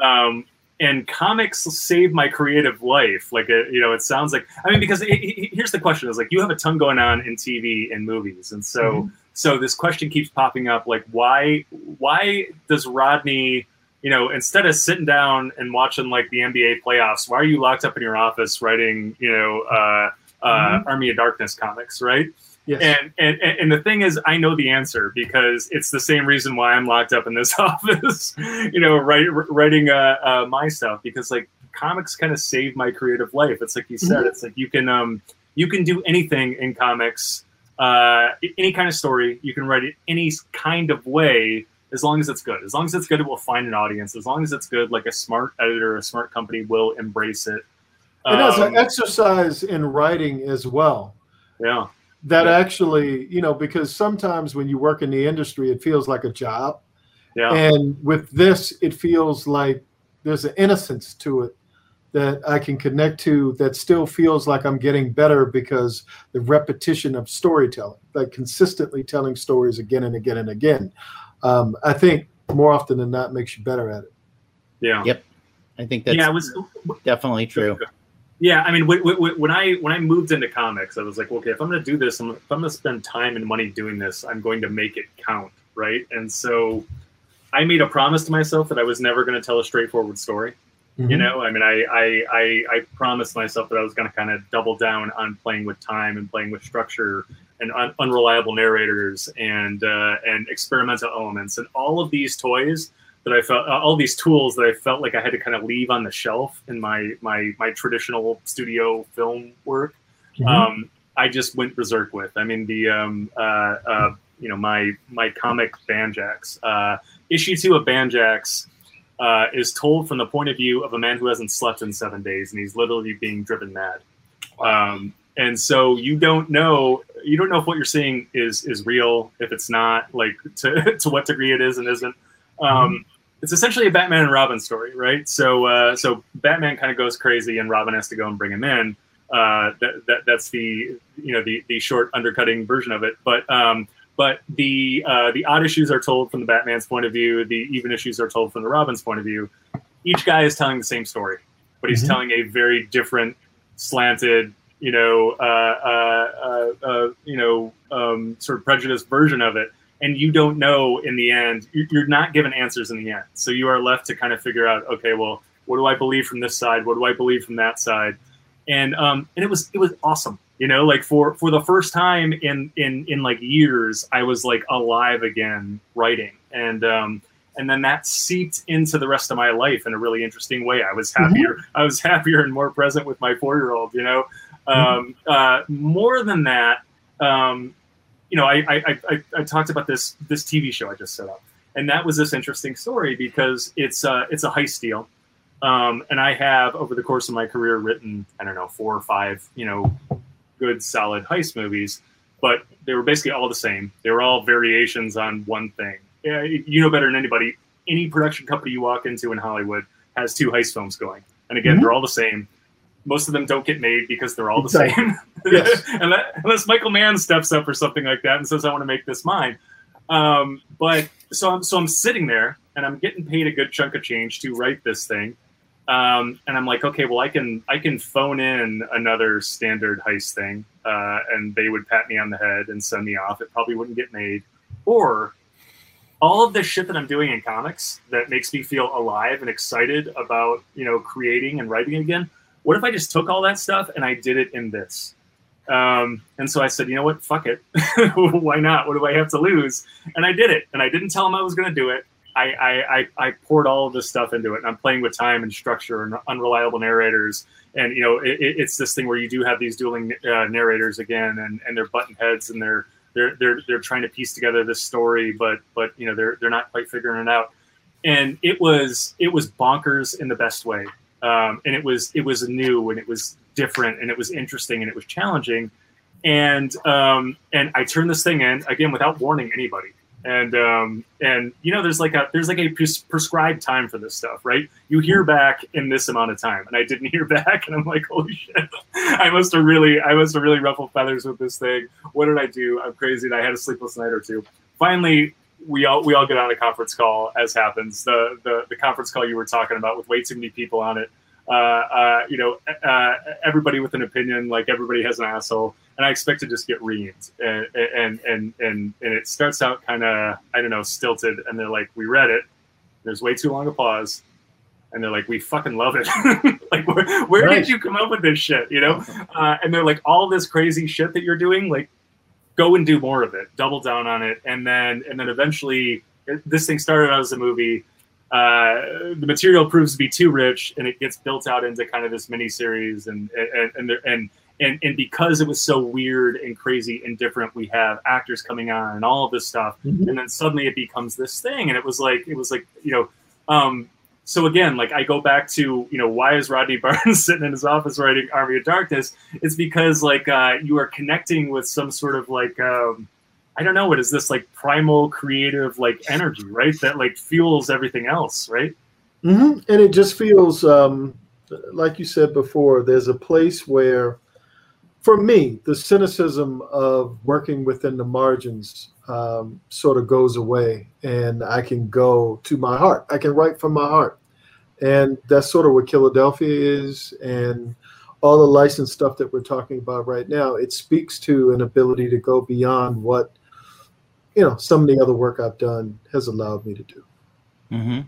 Um, and comics saved my creative life. Like, it, you know, it sounds like I mean, because it, it, here's the question: is like you have a ton going on in TV and movies, and so mm-hmm. so this question keeps popping up: like, why why does Rodney? You know, instead of sitting down and watching like the NBA playoffs, why are you locked up in your office writing, you know, uh, uh, mm-hmm. Army of Darkness comics, right? Yes. And, and and the thing is, I know the answer because it's the same reason why I'm locked up in this office, you know, write, writing uh, uh, my stuff because like comics kind of saved my creative life. It's like you said, mm-hmm. it's like you can um you can do anything in comics, uh, any kind of story. You can write it any kind of way as long as it's good. As long as it's good, it will find an audience. As long as it's good, like a smart editor, a smart company will embrace it. And um, as an exercise in writing as well. Yeah that yeah. actually, you know, because sometimes when you work in the industry, it feels like a job. Yeah. And with this, it feels like there's an innocence to it that I can connect to that still feels like I'm getting better because the repetition of storytelling, like consistently telling stories again and again and again, um, I think more often than not makes you better at it. Yeah. Yep. I think that's yeah, it was, definitely true. Yeah, I mean, when I when I moved into comics, I was like, okay, if I'm going to do this, if I'm going to spend time and money doing this, I'm going to make it count, right? And so, I made a promise to myself that I was never going to tell a straightforward story. Mm-hmm. You know, I mean, I, I I I promised myself that I was going to kind of double down on playing with time and playing with structure and un- unreliable narrators and uh, and experimental elements and all of these toys that I felt uh, all these tools that I felt like I had to kind of leave on the shelf in my my my traditional studio film work. Mm-hmm. Um, I just went berserk with. I mean the um, uh, uh, you know my my comic Banjax uh, issue two of Banjax uh, is told from the point of view of a man who hasn't slept in seven days and he's literally being driven mad. Um, and so you don't know you don't know if what you're seeing is is real if it's not like to, to what degree it is and isn't um, mm-hmm it's essentially a Batman and Robin story, right? So uh, so Batman kind of goes crazy, and Robin has to go and bring him in. Uh, that, that that's the you know the the short undercutting version of it, but um, but the uh, the odd issues are told from the Batman's point of view. The even issues are told from the Robin's point of view. Each guy is telling the same story, but he's mm-hmm. telling a very different, slanted, you know, uh, uh, uh, uh you know, um, sort of prejudiced version of it and you don't know in the end you're not given answers in the end so you are left to kind of figure out okay well what do i believe from this side what do i believe from that side and um and it was it was awesome you know like for for the first time in in in like years i was like alive again writing and um and then that seeped into the rest of my life in a really interesting way i was mm-hmm. happier mm-hmm. i was happier and more present with my four year old you know mm-hmm. um uh more than that um you know, I, I, I, I, talked about this this TV show I just set up, and that was this interesting story because it's uh, it's a heist deal, um, and I have over the course of my career written I don't know four or five you know good, solid heist movies, but they were basically all the same. They were all variations on one thing. Yeah, you know better than anybody. Any production company you walk into in Hollywood has two heist films going, and again, Mhm. they're all the same. Most of them don't get made because they're all the Exactly. same. Unless, unless Michael Mann steps up or something like that and says, "I want to make this mine." Um, but so I'm so I'm sitting there and I'm getting paid a good chunk of change to write this thing, um, and I'm like, okay, well, I can I can phone in another standard heist thing, uh, and they would pat me on the head and send me off. It probably wouldn't get made, or all of this shit that I'm doing in comics that makes me feel alive and excited about you know creating and writing again. What if I just took all that stuff and I did it in this? Um, and so I said, you know what, fuck it, why not? What do I have to lose? And I did it, and I didn't tell him I was going to do it. I, I, I, poured all of this stuff into it, and I'm playing with time and structure and unreliable narrators. And you know, it- it's this thing where you do have these dueling uh, narrators again, and, and they're button heads, and they're they're they're they're trying to piece together this story, but but you know they're they're not quite figuring it out. And it was it was bonkers in the best way, um, and it was it was new and it was different and it was interesting and it was challenging, and um, and I turned this thing in again without warning anybody. And um, and you know there's like a there's like a pres- prescribed time for this stuff, right? You hear back in this amount of time, and I didn't hear back, and I'm like, holy shit! I must have really I must have really ruffled feathers with this thing. What did I do? I'm crazy, and I had a sleepless night or two. Finally, we all we all get on a conference call, as happens. The the, the conference call you were talking about with way too many people on it. Uh, uh, you know, uh, everybody with an opinion, like everybody has an asshole, and I expect to just get reamed, and and and and, and it starts out kind of I don't know stilted, and they're like, we read it. There's way too long a pause, and they're like, we fucking love it. like, where, where Right. did you come up with this shit? You know, uh, and they're like, all this crazy shit that you're doing, like, go and do more of it, double down on it, and then and then eventually, it- this thing started out as a movie. Uh, the material proves to be too rich, and it gets built out into kind of this mini series, and and and there, and and and because it was so weird and crazy and different, we have actors coming on and all of this stuff, Mhm. and then suddenly it becomes this thing, and it was like it was like you know. Um, so again, like I go back to you know why is Rodney Barnes sitting in his office writing Army of Darkness? It's because like uh, you are connecting with some sort of like um, I don't know what is this like primal creative like energy, right? That like fuels everything else, right? hmm And it just feels um, like you said before. There's a place where, for me, the cynicism of working within the margins um, sort of goes away, and I can go to my heart. I can write from my heart, and that's sort of what Killadelphia is, and all the licensed stuff that we're talking about right now. It speaks to an ability to go beyond what you know some of the other work I've done has allowed me to do. Mm-hmm.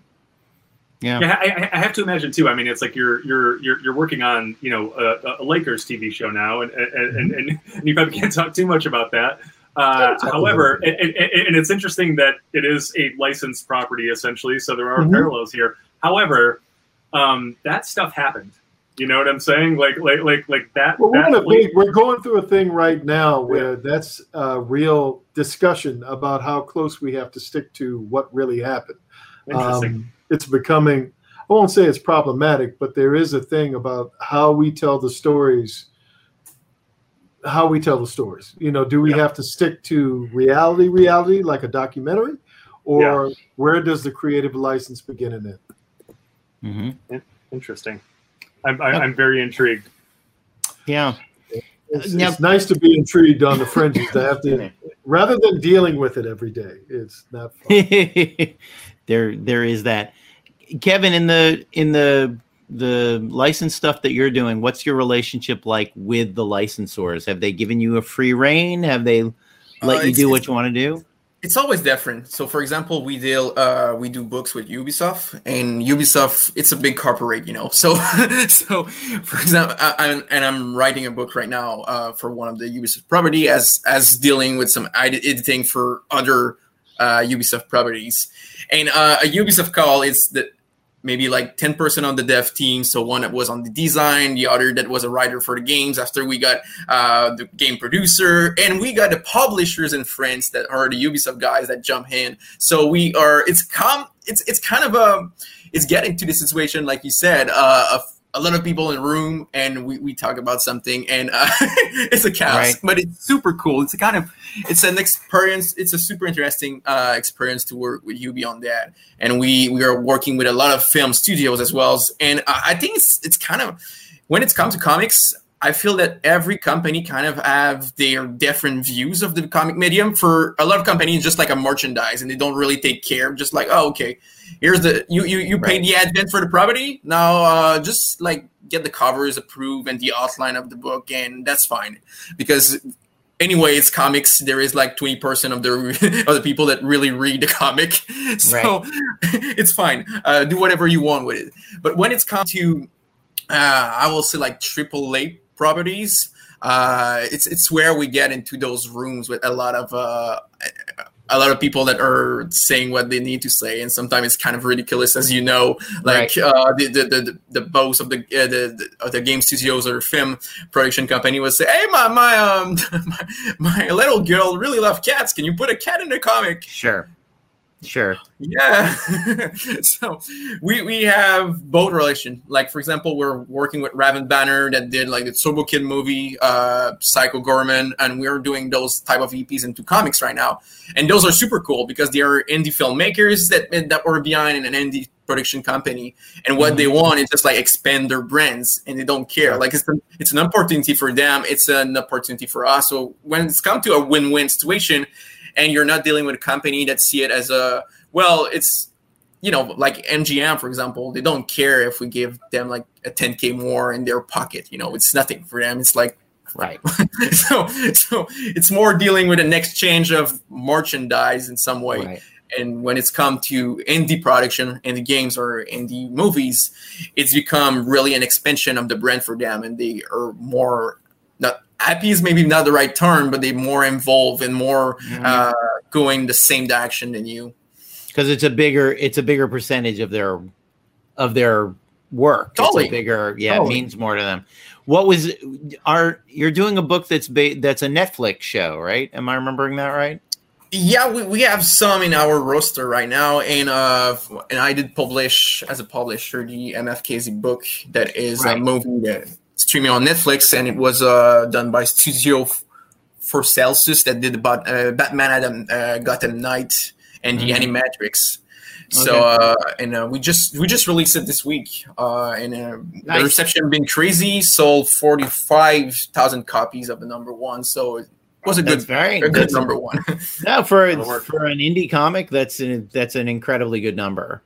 Yeah. Yeah, I, I- I have to imagine too. I mean, it's like you're you're you're, you're working on you know a, a Lakers TV show now, and and, and, and you probably can't talk too much about that. Uh, however, about and, and, and it's interesting that it is a licensed property essentially, so there are Mhm. parallels here. However, um, that stuff happened. You know what I'm saying? Like like like like that. Well, we're, that in a play- big, we're going through a thing right now where that's a real discussion about how close we have to stick to what really happened. interesting. Um, it's becoming, I won't say it's problematic, but there is a thing about how we tell the stories. How we tell the stories. You know, do we Yeah. have to stick to reality, reality, like a documentary? Or where does the creative license begin and end? Mm-hmm. interesting. I'm, I- I'm very intrigued. Yeah. It's, Now- it's nice to be intrigued on the fringes. To have to, rather than dealing with it every day, it's not fun. there there is that. Kevin, in the in the the license stuff that you're doing, what's your relationship like with the licensors? Have they given you a free reign? Have they let Uh, you do what you want to do? It's always different. So, for example, we deal, uh, we do books with Ubisoft, and Ubisoft, it's a big corporate, you know. So, so for example, I, I'm, and I'm writing a book right now uh, for one of the Ubisoft property as as dealing with some ed- editing for other uh, Ubisoft properties, and uh, a Ubisoft call is that maybe like 10% on the dev team. So one that was on the design the other that was a writer for the games. After we got uh, the game producer and we got the publishers and friends that are the ubisoft guys that jump in. So we are it's com it's it's kind of a it's getting to the situation like you said uh, of a lot of people in a room and we, we talk about something and uh, it's a chaos Right. but it's super cool. It's a kind of it's an experience it's a super interesting uh, experience to work with you beyond that. And we we are working with a lot of film studios as well. And i think it's it's kind of when it's come to comics i feel that every company kind of have their different views of the comic medium. For a lot of companies just like a merchandise and they don't really take care just like oh okay here's the you you, you paid the advance for the property. Now uh, just like get the covers approved and the outline of the book and that's fine. Because anyway it's comics. There is like 20% of the of the people that really read the comic. So it's fine. Uh, do whatever you want with it. But when it's come to uh, i will say like triple a properties uh, it's it's where we get into those rooms with a lot of uh, a lot of people that are saying what they need to say, and sometimes it's kind of ridiculous, as you know. Like Right. uh, the, the the the boss of the uh, the, the the game studios or film production company would say, "Hey, my my um my, my little girl really loves cats. Can you put a cat in the comic?" Sure. Sure. Yeah. so we we have both relation. Like for example, we're working with Raven Banner that did like the Turbo Kid movie, uh, Psycho Goreman, and we're doing those type of IPs into comics right now. And those are super cool because they are indie filmmakers that that were behind an indie production company, and what they want is just like expand their brands, and they don't care. Like it's an, it's an opportunity for them. It's an opportunity for us. So when it's come to a win-win situation and you're not dealing with a company that see it as a well it's you know like mgm for example they don't care if we give them like a 10k more in their pocket you know it's nothing for them it's like Right. so so it's more dealing with an exchange of merchandise in some way Right. and when it's come to indie production indie games or indie movies it's become really an expansion of the brand for them and they are more not happy is maybe not the right term but they're more involved and more Mm-hmm. uh, going the same direction than you because it's a bigger it's a bigger percentage of their of their work. Totally. It's a bigger yeah, Totally. it means more to them. What was are you're doing a book that's ba- that's a Netflix show, right? Am I remembering that right? Yeah, we, we have some in our roster right now, and uh, and I did publish as a publisher the MFKZ book that is Right. a movie that streaming on Netflix, and it was uh, done by Studio F- for Celsius that did about uh, Batman Adam uh, Gotham Knight and the Mhm. Animatrix. So Okay. uh, and uh, we just we just released it this week, uh, and uh, Nice. the reception been crazy. Sold forty five thousand copies of the number one, so it was a That's good very a good number one. No, for for an indie comic, that's an that's an incredibly good number,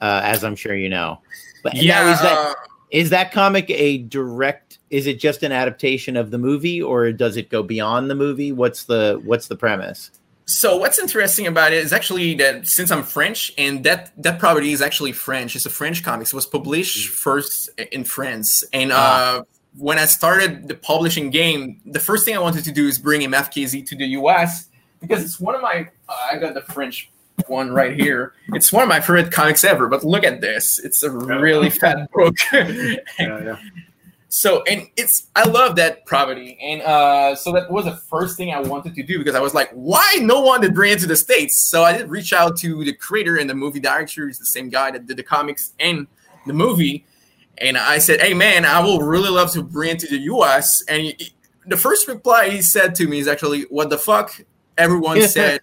uh, as I'm sure you know. But now, is that uh, is that comic a direct? Is it just an adaptation of the movie, or does it go beyond the movie? What's the what's the premise? So what's interesting about it is actually that since I'm French and that that property is actually French, it's a French comics. It was published first in France, and. Ah. uh, when I started the publishing game, the first thing I wanted to do is bring MFKZ to the US because it's one of my. Uh, I got the French one right here. It's one of my favorite comics ever. But look at this; it's a really fat book. Yeah, yeah. So and it's I love that property, and uh, so that was the first thing I wanted to do because I was like, why no one did bring it to the states? So I did reach out to the creator and the movie director. He's the same guy that did the comics and the movie, and I said, hey man, I will really love to bring it to the U.S. And he, the first reply he said to me is actually, what the fuck? Everyone said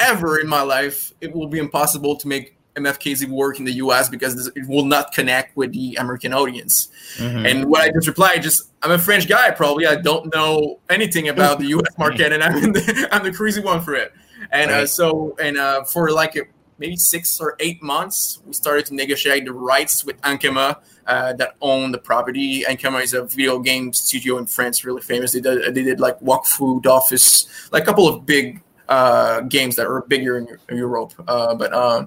ever in my life it will be impossible to make MFKZ work in the US because it will not connect with the American audience. Mhm. And what I just replied, just I'm a French guy, probably I don't know anything about the U.S. market, and I'm the, I'm the crazy one for it. And uh, so, and uh, for like a, maybe six or eight months, we started to negotiate the rights with Ankama uh, that own the property. Ankama is a video game studio in France, really famous. They did, they did like Wakfu Dofus, like a couple of big uh, games that were bigger in, Europe. Uh, but uh,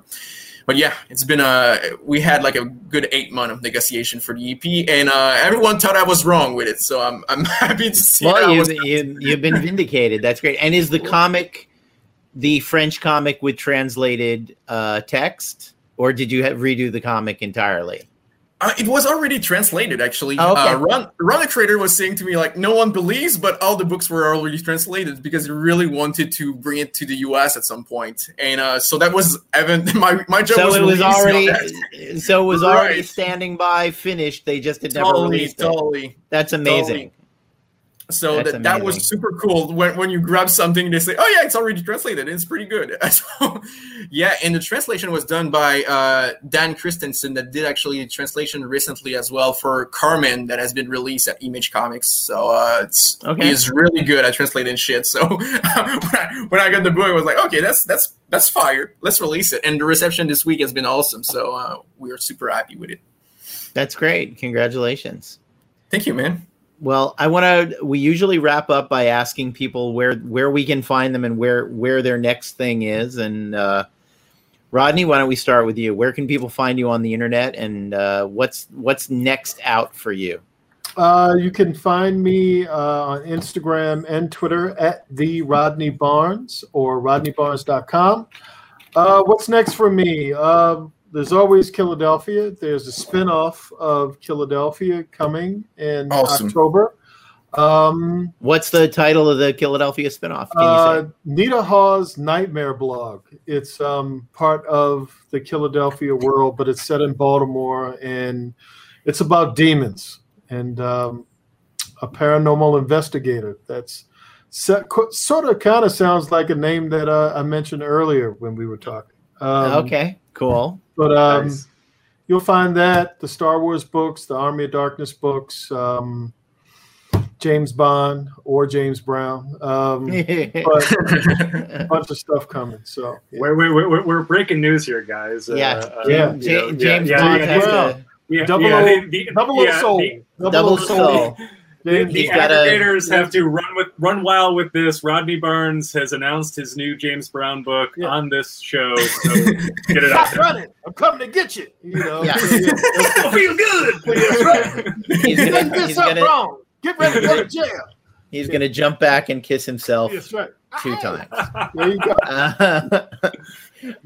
but yeah, it's been a we had like a good eight month of negotiation for the IP, and uh, everyone thought I was wrong with it. So I'm I'm happy to see. Well, I you, was- you, you've been vindicated. That's great. And is the comic the French comic with translated uh, text, or did you have, redo the comic entirely? Uh, it was already translated, actually. Oh, okay. uh, Ron, Ron the Trader was saying to me, like, no one believes, but all the books were already translated because he really wanted to bring it to the US at some point. And uh, so that was Evan. My, my job So was it was already so it was already Right. standing by, finished. They just had never totally, released it. totally. That's amazing. Totally. So That's that, that was super cool. When, when you grab something, they say, "Oh yeah, it's already translated. It's pretty good." so, yeah, and the translation was done by uh, Dan Christensen, that did actually a translation recently as well for Carmen, that has been released at Image Comics. So uh, it's Okay. he's really good at translating shit. So when, I, when I got the book, I was like, "Okay, that's that's that's fire. Let's release it." And the reception this week has been awesome. So uh, we are super happy with it. That's great. Congratulations. Thank you, man. Well, I want to. We usually wrap up by asking people where where we can find them and where where their next thing is. And uh, Rodney, why don't we start with you? Where can people find you on the internet, and uh, what's what's next out for you? Uh, you can find me uh, on Instagram and Twitter at the Rodney Barnes or rodneybarnes.com. Uh, what's next for me? Um there's always Killadelphia. There's a spin-off of Killadelphia coming in Awesome. October. Um, What's the title of the Killadelphia spinoff? Can you uh, say? Nita Hawes Nightmare Blog. It's um, part of the Killadelphia world, but it's set in Baltimore, and it's about demons and um, a paranormal investigator. That's set, sort of kind of sounds like a name that uh, I mentioned earlier when we were talking. Um, okay, cool. but um, Nice. you'll find that the Star Wars books, the Army of Darkness books, um, James Bond or James Brown. Um, but a bunch of stuff coming. So yeah. We're, we're, we're, we're breaking news here, guys. Uh, yeah, uh, Yeah. you Ja- know, James yeah, Bond yeah, has yeah. to Double yeah, O- the- the- Double yeah, O Soul. the- double O soul. The, They- the aggregators have to run with run wild with this. Rodney Barnes has announced his new James Brown book Yeah. on this show. So get it out Stop there. running! I'm coming to get you. You know. Yeah. I feel good. That's right. He's gonna, did he's something gonna, wrong. Get ready to go to jail. he's gonna jump back and kiss himself That's right. two times. There you go. Uh,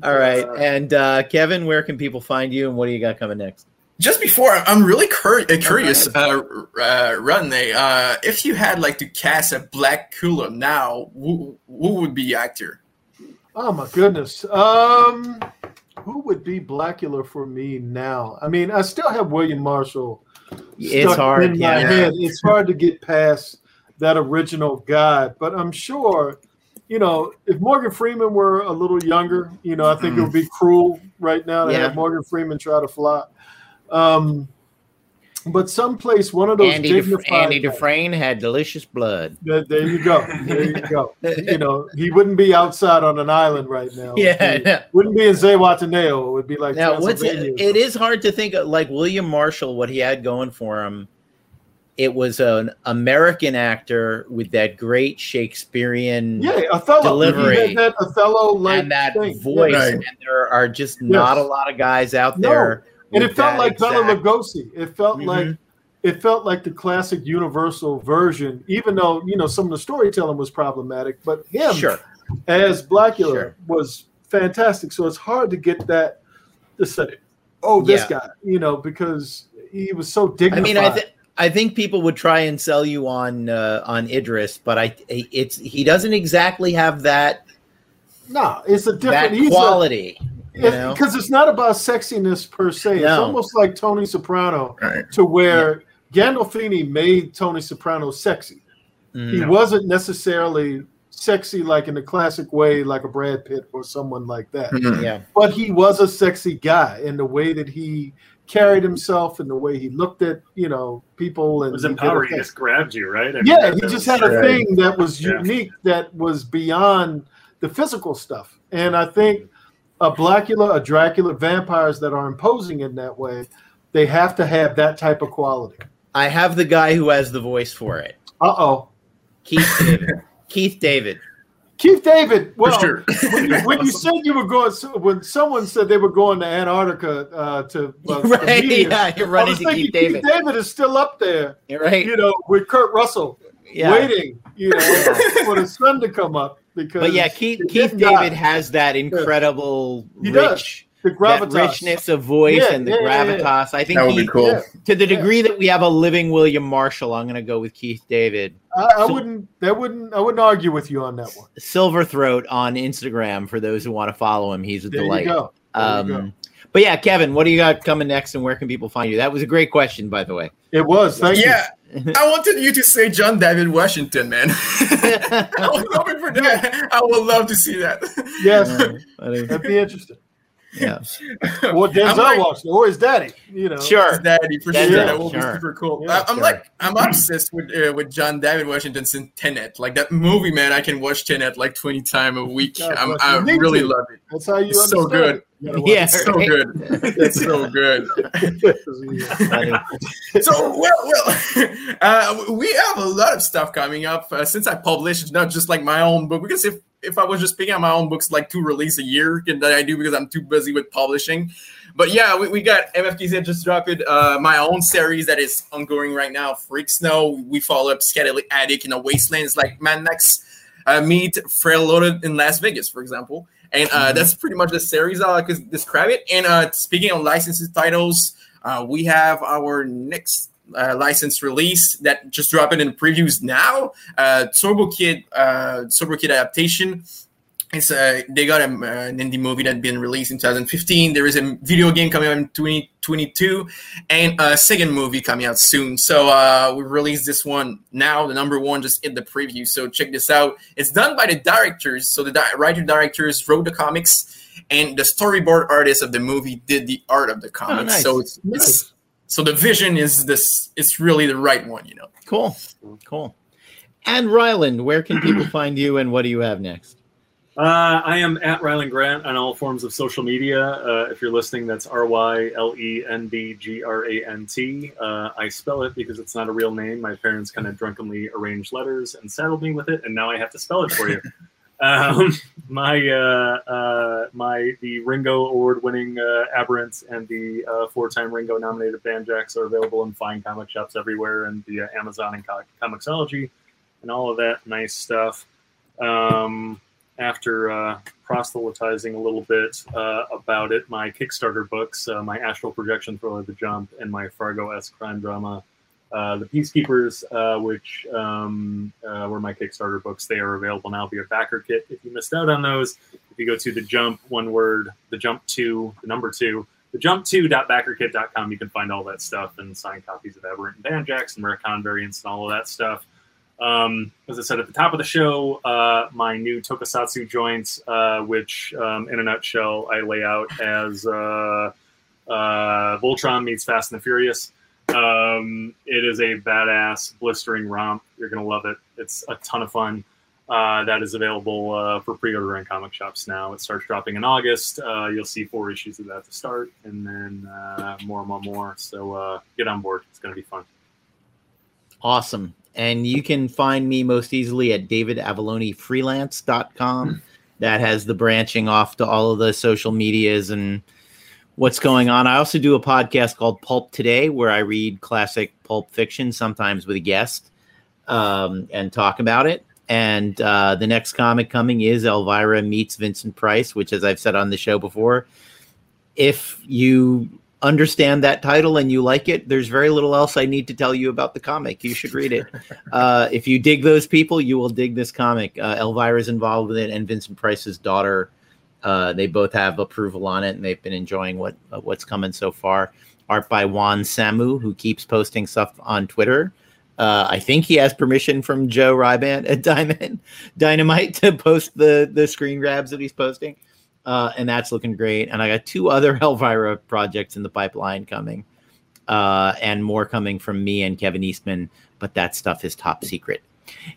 all right, and uh, Kevin, where can people find you, and what do you got coming next? Just before i'm really cur- uh, curious uh, uh Rodney, uh if you had like to cast a Blacula now who, who would be actor Oh my goodness. Um, who would be Blacula for me now? I mean, I still have William Marshall. It's stuck hard, in my yeah. head. It's hard to get past that original guy, but I'm sure, you know, if Morgan Freeman were a little younger, you know, I think it would be cruel right now to Yeah. have Morgan Freeman try to fly. Um, but someplace, one of those Andy, Duf- dignified Andy Dufresne had delicious blood. there, there you go. There you go. you know, he wouldn't be outside on an island right now. He Yeah. wouldn't be in Zihuatanejo. It would be like Now, what's it, it is hard to think of, like William Marshall, what he had going for him. It was an American actor with that great Shakespearean Yeah, Othello. Delivery. He that Othello like and that thing. voice, Right. and there are just not a lot of guys out No. And it felt like exact- Lugosi. It felt Mhm. like it felt like the classic Universal version, even though you know some of the storytelling was problematic. But him Sure. as Blacula Sure. was fantastic. So it's hard to get that to say, oh, this Yeah. guy, you know, because he was so I dignified. mean, I think I think people would try and sell you on uh, on Idris, but I it's he doesn't exactly have that no, it's a different that a- quality. know? Because it's not about sexiness per se. It's almost like Tony Soprano, right to where Gandolfini made Tony Soprano sexy. Mm. He wasn't necessarily sexy like in the classic way, like a Brad Pitt or someone like that. Mhm. yeah, But he was a sexy guy in the way that he carried himself and the way he looked at you know people It and was empowering. He just grabbed you, right? I mean, Yeah, he just had a right. thing that was Yeah. unique that was beyond the physical stuff. And I think a Blacula, a Dracula, vampires that are imposing in that way, they have to have that type of quality. I have the guy who has the voice for it, Uh oh. Keith David. Keith David. Keith David, well, sure when, you, when you said you were going, when someone said they were going to Antarctica uh, to, uh, to right? meet him, Yeah, you're I running was to thinking Keith David. Keith David is still up there, Right? you know, with Kurt Russell, Yeah. waiting, you know, for the sun to come up. Because But yeah, Keith Keith David die. has that incredible He does. rich the that gravitas. richness of voice Yeah, and the yeah, yeah, yeah. gravitas. I think That would he, be cool. To the Yeah. degree that we have a living William Marshall, I'm going to go with Keith David. I, I So- wouldn't. That wouldn't. I wouldn't argue with you on that one. Silverthroat on Instagram for those who want to follow him. He's a There delight. you go. There you um, go. But yeah, Kevin, what do you got coming next, and where can people find you? That was a great question, by the way. It was. Thank yeah, I wanted you to say John David Washington, man. I was hoping for that. I would love to see that. Yes, that'd be interesting. Yeah, Or Denzel I'm like- Washington, or his daddy. You know. sure. His daddy for That's sure. That would sure. be super cool. Yeah, I, am sure. like I'm obsessed with uh, with John David Washington since Tenet. Like that movie, man. I can watch Tenet like 20 times a week. God I'm, I really too. love it. That's how you It's so good. it. You gotta watch Yeah, It's so right. good. It's so good. so well, well, uh, we have a lot of stuff coming up uh, since I published not just like my own book because if if I was just picking out my own books like two release a year and that I do because I'm too busy with publishing. But yeah, we, we got MFKZ just dropped uh, my own series that is ongoing right now. Freak Snow. We follow up Scatolic Attic in a wasteland. It's like Mad Max uh, meet Fear and Loathing in Las Vegas, for example. And uh, that's pretty much the series I could describe it. And uh, speaking of licensed titles, uh, we have our next uh, license release that just dropped in previews now. Uh, Turbo Kid, uh, Turbo Kid adaptation. It's uh, they got a, uh, an indie movie that been released in 2015. There is a video game coming out in 2022, and a second movie coming out soon. So uh, we released this one now. The number one just in the preview. So check this out. It's done by the directors. So the di- writer directors wrote the comics, and the storyboard artist of the movie did the art of the comics. Oh, nice. So it's, it's so the vision is this. It's really the right one, you know. Cool, cool. And Rylend, where can people find you, and what do you have next? Uh, I am at Rylend Grant on all forms of social media. Uh, if you're listening, that's R Y L E N D G R A N T. Uh, I spell it because it's not a real name. My parents kind of drunkenly arranged letters and saddled me with it, and now I have to spell it for you. um, my uh, uh, my the Ringo Award-winning uh, Aberrant and the uh, four-time Ringo nominated Banjax are available in fine comic shops everywhere, and via Amazon and Co- Comixology, and all of that nice stuff. Um, after uh, proselytizing a little bit uh, about it, my Kickstarter books, uh, my astral projection thriller, The Jump, and my Fargo-esque crime drama, uh, The Peacekeepers, uh, which um, uh, were my Kickstarter books. They are available now via Backer Kit. If you missed out on those, if you go to The Jump, one word, The Jump 2, the number 2, thejump2.backerkit.com, you can find all that stuff and signed copies of Aberrant and Banjax and Recon variants and all of that stuff. Um, as I said at the top of the show, uh, my new tokusatsu joints, uh, which um, in a nutshell I lay out as Voltron meets Fast and the Furious. Um, it is a badass, blistering romp. You're going to love it. It's a ton of fun. Uh, that is available uh, for pre-order in comic shops now. It starts dropping in August. Uh, you'll see four issues of that to start, and then uh, more, more, more. So uh, get on board. It's going to be fun. Awesome. And you can find me most easily at davidavallonefreelance.com. That has the branching off to all of the social medias and what's going on. I also do a podcast called Pulp Today where I read classic pulp fiction, sometimes with a guest, um, and talk about it. And uh, the next comic coming is Elvira meets Vincent Price, which, as I've said on the show before, if you understand that title and you like it, there's very little else I need to tell you about the comic. You should read it. Uh, if you dig those people, you will dig this comic. Uh, is involved with it, and Vincent Price's daughter. Uh, they both have approval on it, and they've been enjoying what uh, what's coming so far. Art by Juan Samu, who keeps posting stuff on Twitter. Uh, I think he has permission from Joe Rybandt at Diamond Dynamite to post the the screen grabs that he's posting uh, and that's looking great. And I got two other Elvira projects in the pipeline coming, uh, and more coming from me and Kevin Eastman. But that stuff is top secret.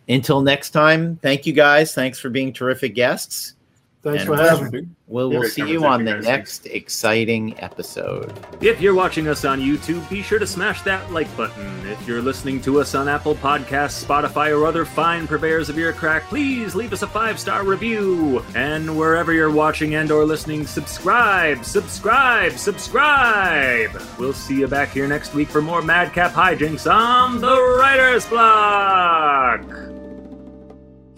Until next time, thank you guys. Thanks for being terrific guests. Thanks And for having me. We'll, we'll see you on the next exciting episode. If you're watching us on YouTube, be sure to smash that like button. If you're listening to us on Apple Podcasts, Spotify, or other fine purveyors of ear crack, please leave us a five-star review. And wherever you're watching and or listening, subscribe, subscribe, subscribe. We'll see you back here next week for more Madcap hijinks on the Writer's Block.